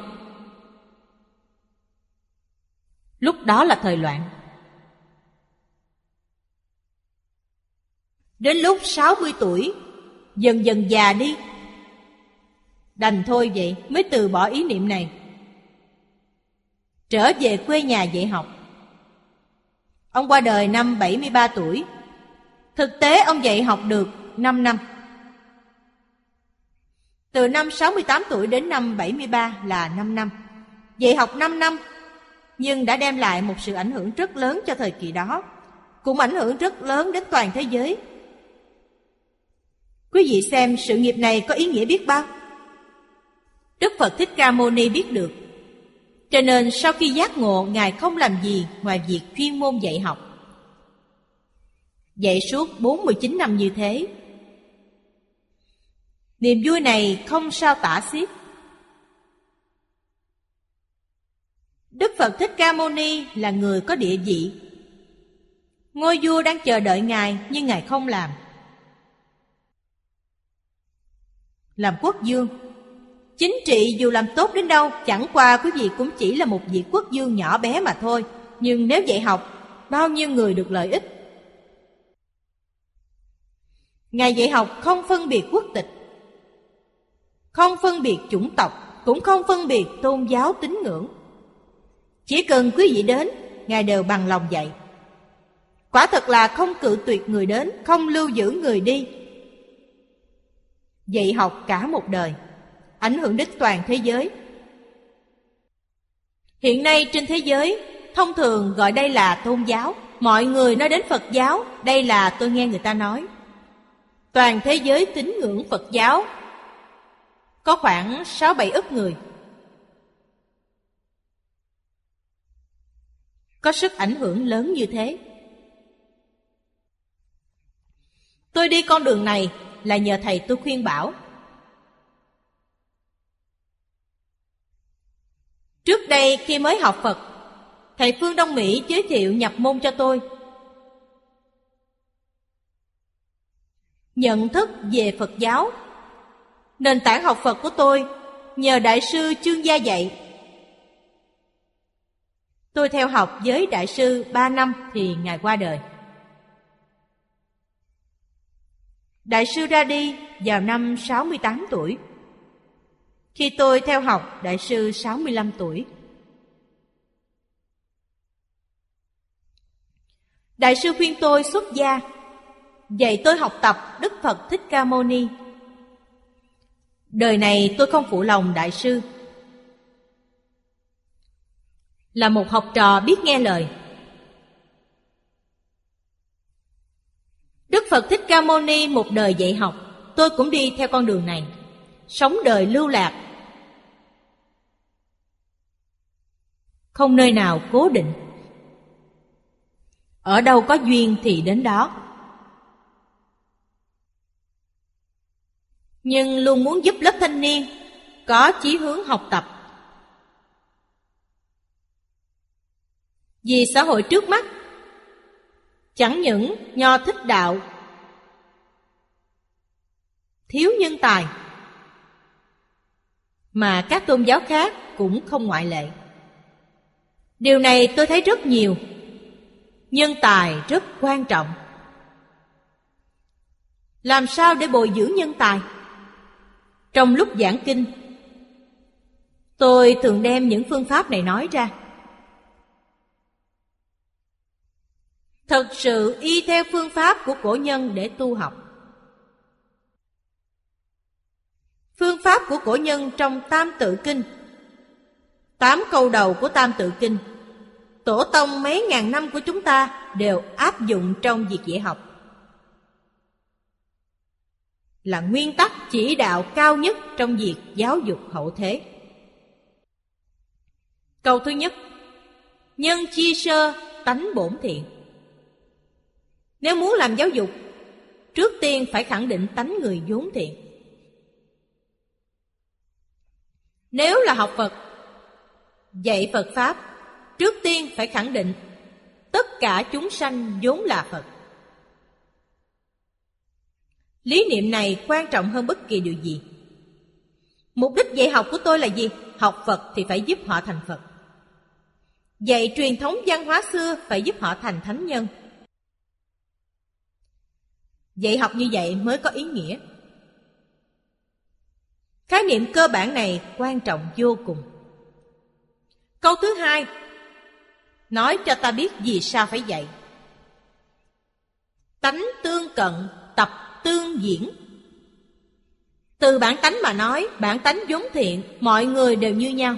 Lúc đó là thời loạn. Đến lúc 60 tuổi Dần dần già đi. Đành thôi vậy, mới từ bỏ ý niệm này. Trở về quê nhà dạy học. Ông qua đời năm 73 tuổi. Thực tế ông dạy học được 5 năm. Từ năm 68 tuổi đến năm 73 là 5 năm. Dạy học 5 năm, Nhưng đã đem lại một sự ảnh hưởng rất lớn cho thời kỳ đó. Cũng ảnh hưởng rất lớn đến toàn thế giới. Quý vị xem sự nghiệp này có ý nghĩa biết bao. Đức Phật Thích Ca Mâu Ni biết được. Cho nên sau khi giác ngộ, Ngài không làm gì ngoài việc chuyên môn dạy học. Dạy suốt 49 năm như thế. Niềm vui này không sao tả xiết. Đức Phật Thích Ca Mâu Ni là người có địa vị. Ngôi vua đang chờ đợi Ngài nhưng Ngài không làm. Làm quốc dương. Chính trị dù làm tốt đến đâu, chẳng qua quý vị cũng chỉ là một vị quốc dương nhỏ bé mà thôi. Nhưng nếu dạy học, bao nhiêu người được lợi ích? Ngài dạy học không phân biệt quốc tịch, không phân biệt chủng tộc, cũng không phân biệt tôn giáo tín ngưỡng. Chỉ cần quý vị đến, Ngài đều bằng lòng dạy. Quả thật là không cự tuyệt người đến, không lưu giữ người đi, dạy học cả một đời, ảnh hưởng đến toàn thế giới. Hiện nay trên thế giới, thông thường gọi đây là tôn giáo, mọi người nói đến Phật giáo, đây là tôi nghe người ta nói. Toàn thế giới tín ngưỡng Phật giáo có khoảng 6-7 ức người. Có sức ảnh hưởng lớn như thế. Tôi đi con đường này là nhờ thầy tôi khuyên bảo. Trước đây khi mới học Phật, thầy Phương Đông Mỹ giới thiệu nhập môn cho tôi. Nhận thức về Phật giáo Nền tảng học Phật của tôi nhờ Đại sư Chương Gia dạy. Tôi theo học với Đại sư 3 năm thì Ngài qua đời. Đại sư ra đi vào năm 68 tuổi. Khi tôi theo học, đại sư 65 tuổi. Đại sư khuyên tôi xuất gia, dạy tôi học tập Đức Phật Thích Ca Mâu Ni. Đời này tôi không phụ lòng đại sư. Là một học trò biết nghe lời. Đức Phật Thích Ca Mâu Ni một đời dạy học, tôi cũng đi theo con đường này, sống đời lưu lạc. Không nơi nào cố định. Ở đâu có duyên thì đến đó. Nhưng luôn muốn giúp lớp thanh niên có chí hướng học tập. Vì xã hội trước mắt Chẳng những nho thích đạo Thiếu nhân tài. Mà các tôn giáo khác cũng không ngoại lệ. Điều này tôi thấy rất nhiều. Nhân tài rất quan trọng. Làm sao để bồi dưỡng nhân tài? Trong lúc giảng kinh, Tôi thường đem những phương pháp này nói ra. Thật sự y theo phương pháp của cổ nhân để tu học. Phương pháp của cổ nhân trong Tam Tự Kinh. Tám câu đầu của Tam Tự Kinh. Tổ tông mấy ngàn năm của chúng ta đều áp dụng trong việc dạy học. Là nguyên tắc chỉ đạo cao nhất trong việc giáo dục hậu thế. Câu thứ nhất. Nhân chi sơ tánh bổn thiện. Nếu muốn làm giáo dục, trước tiên phải khẳng định tánh người vốn thiện. Nếu là học Phật, dạy Phật Pháp, trước tiên phải khẳng định tất cả chúng sanh vốn là Phật. Lý niệm này quan trọng hơn bất kỳ điều gì. Mục đích dạy học của tôi là gì? Học Phật thì phải giúp họ thành Phật. Dạy truyền thống văn hóa xưa phải giúp họ thành thánh nhân. Dạy học như vậy mới có ý nghĩa. Khái niệm cơ bản này quan trọng vô cùng. Câu thứ hai Nói cho ta biết vì sao phải dạy. Tánh tương cận, tập tương diễn. Từ bản tánh mà nói, bản tánh vốn thiện, mọi người đều như nhau.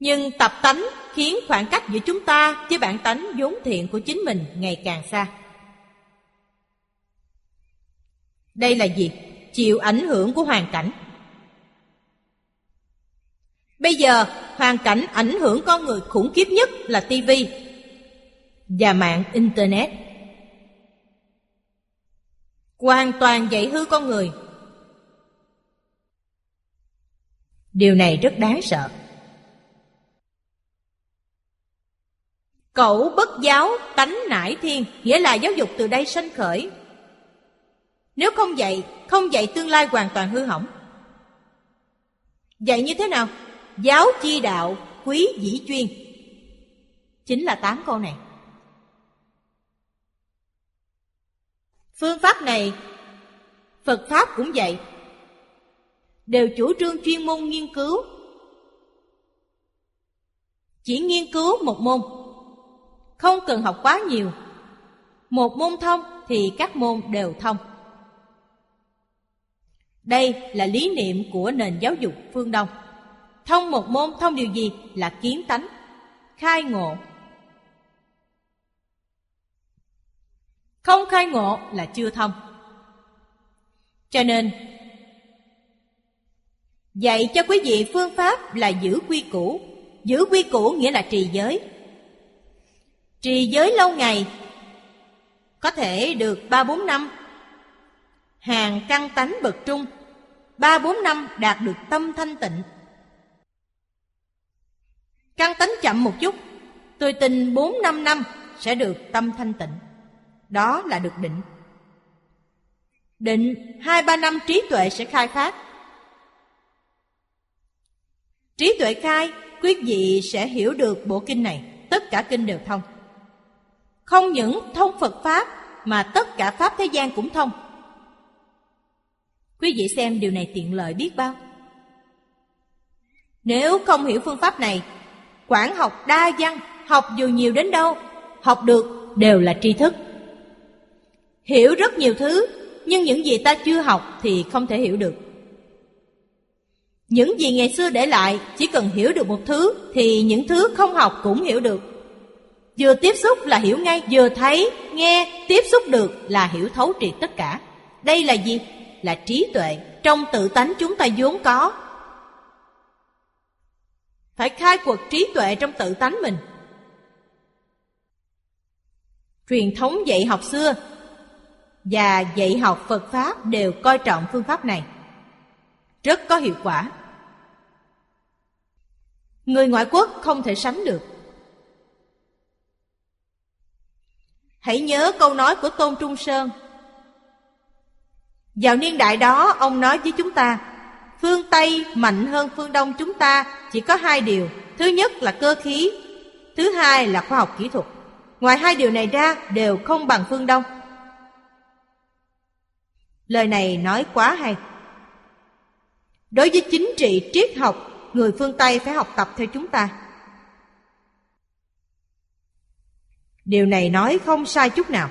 Nhưng tập tánh khiến khoảng cách giữa chúng ta với bản tánh vốn thiện của chính mình ngày càng xa. Đây là gì? Chịu ảnh hưởng của hoàn cảnh. Bây giờ, hoàn cảnh ảnh hưởng con người khủng khiếp nhất là TV và mạng Internet. Hoàn toàn dạy hư con người. Điều này rất đáng sợ. Cậu bất giáo tánh nải thiên Nghĩa là giáo dục từ đây sanh khởi nếu không dạy Không dạy tương lai hoàn toàn hư hỏng Dạy như thế nào? Giáo chi đạo quý dĩ chuyên Chính là tám câu này Phương pháp này, Phật Pháp cũng vậy Đều chủ trương chuyên môn nghiên cứu Chỉ nghiên cứu một môn không cần học quá nhiều. Một môn thông thì các môn đều thông. Đây là lý niệm của nền giáo dục phương Đông. Thông một môn thông điều gì là kiến tánh, khai ngộ. Không khai ngộ là chưa thông. Cho nên, dạy cho quý vị phương pháp là giữ quy củ. Giữ quy củ nghĩa là trì giới, Trì giới lâu ngày Có thể được ba bốn năm Hàng căn tánh bậc trung. Ba bốn năm đạt được tâm thanh tịnh. Căn tánh chậm một chút. Tôi tin bốn năm năm sẽ được tâm thanh tịnh. Đó là được định. Định, hai ba năm trí tuệ sẽ khai phát Trí tuệ khai, Quý vị sẽ hiểu được bộ kinh này. Tất cả kinh đều thông. Không những thông Phật Pháp, mà tất cả pháp thế gian cũng thông. Quý vị xem điều này tiện lợi biết bao. Nếu không hiểu phương pháp này, quản học đa văn, học dù nhiều đến đâu, học được đều là tri thức. Hiểu rất nhiều thứ, nhưng những gì ta chưa học thì không thể hiểu được. Những gì ngày xưa để lại chỉ cần hiểu được một thứ thì những thứ không học cũng hiểu được. Vừa tiếp xúc là hiểu ngay, vừa thấy, nghe, tiếp xúc được là hiểu thấu triệt tất cả. Đây là gì? Là trí tuệ trong tự tánh chúng ta vốn có. Phải khai quật trí tuệ trong tự tánh mình. Truyền thống dạy học xưa và dạy học Phật Pháp đều coi trọng phương pháp này. Rất có hiệu quả. Người ngoại quốc không thể sánh được. Hãy nhớ câu nói của Tôn Trung Sơn. Vào niên đại đó, ông nói với chúng ta, phương Tây mạnh hơn phương Đông chúng ta chỉ có hai điều. Thứ nhất là cơ khí, thứ hai là khoa học kỹ thuật. Ngoài hai điều này ra đều không bằng phương Đông. Lời này nói quá hay. Đối với chính trị triết học, người phương Tây phải học tập theo chúng ta. Điều này nói không sai chút nào.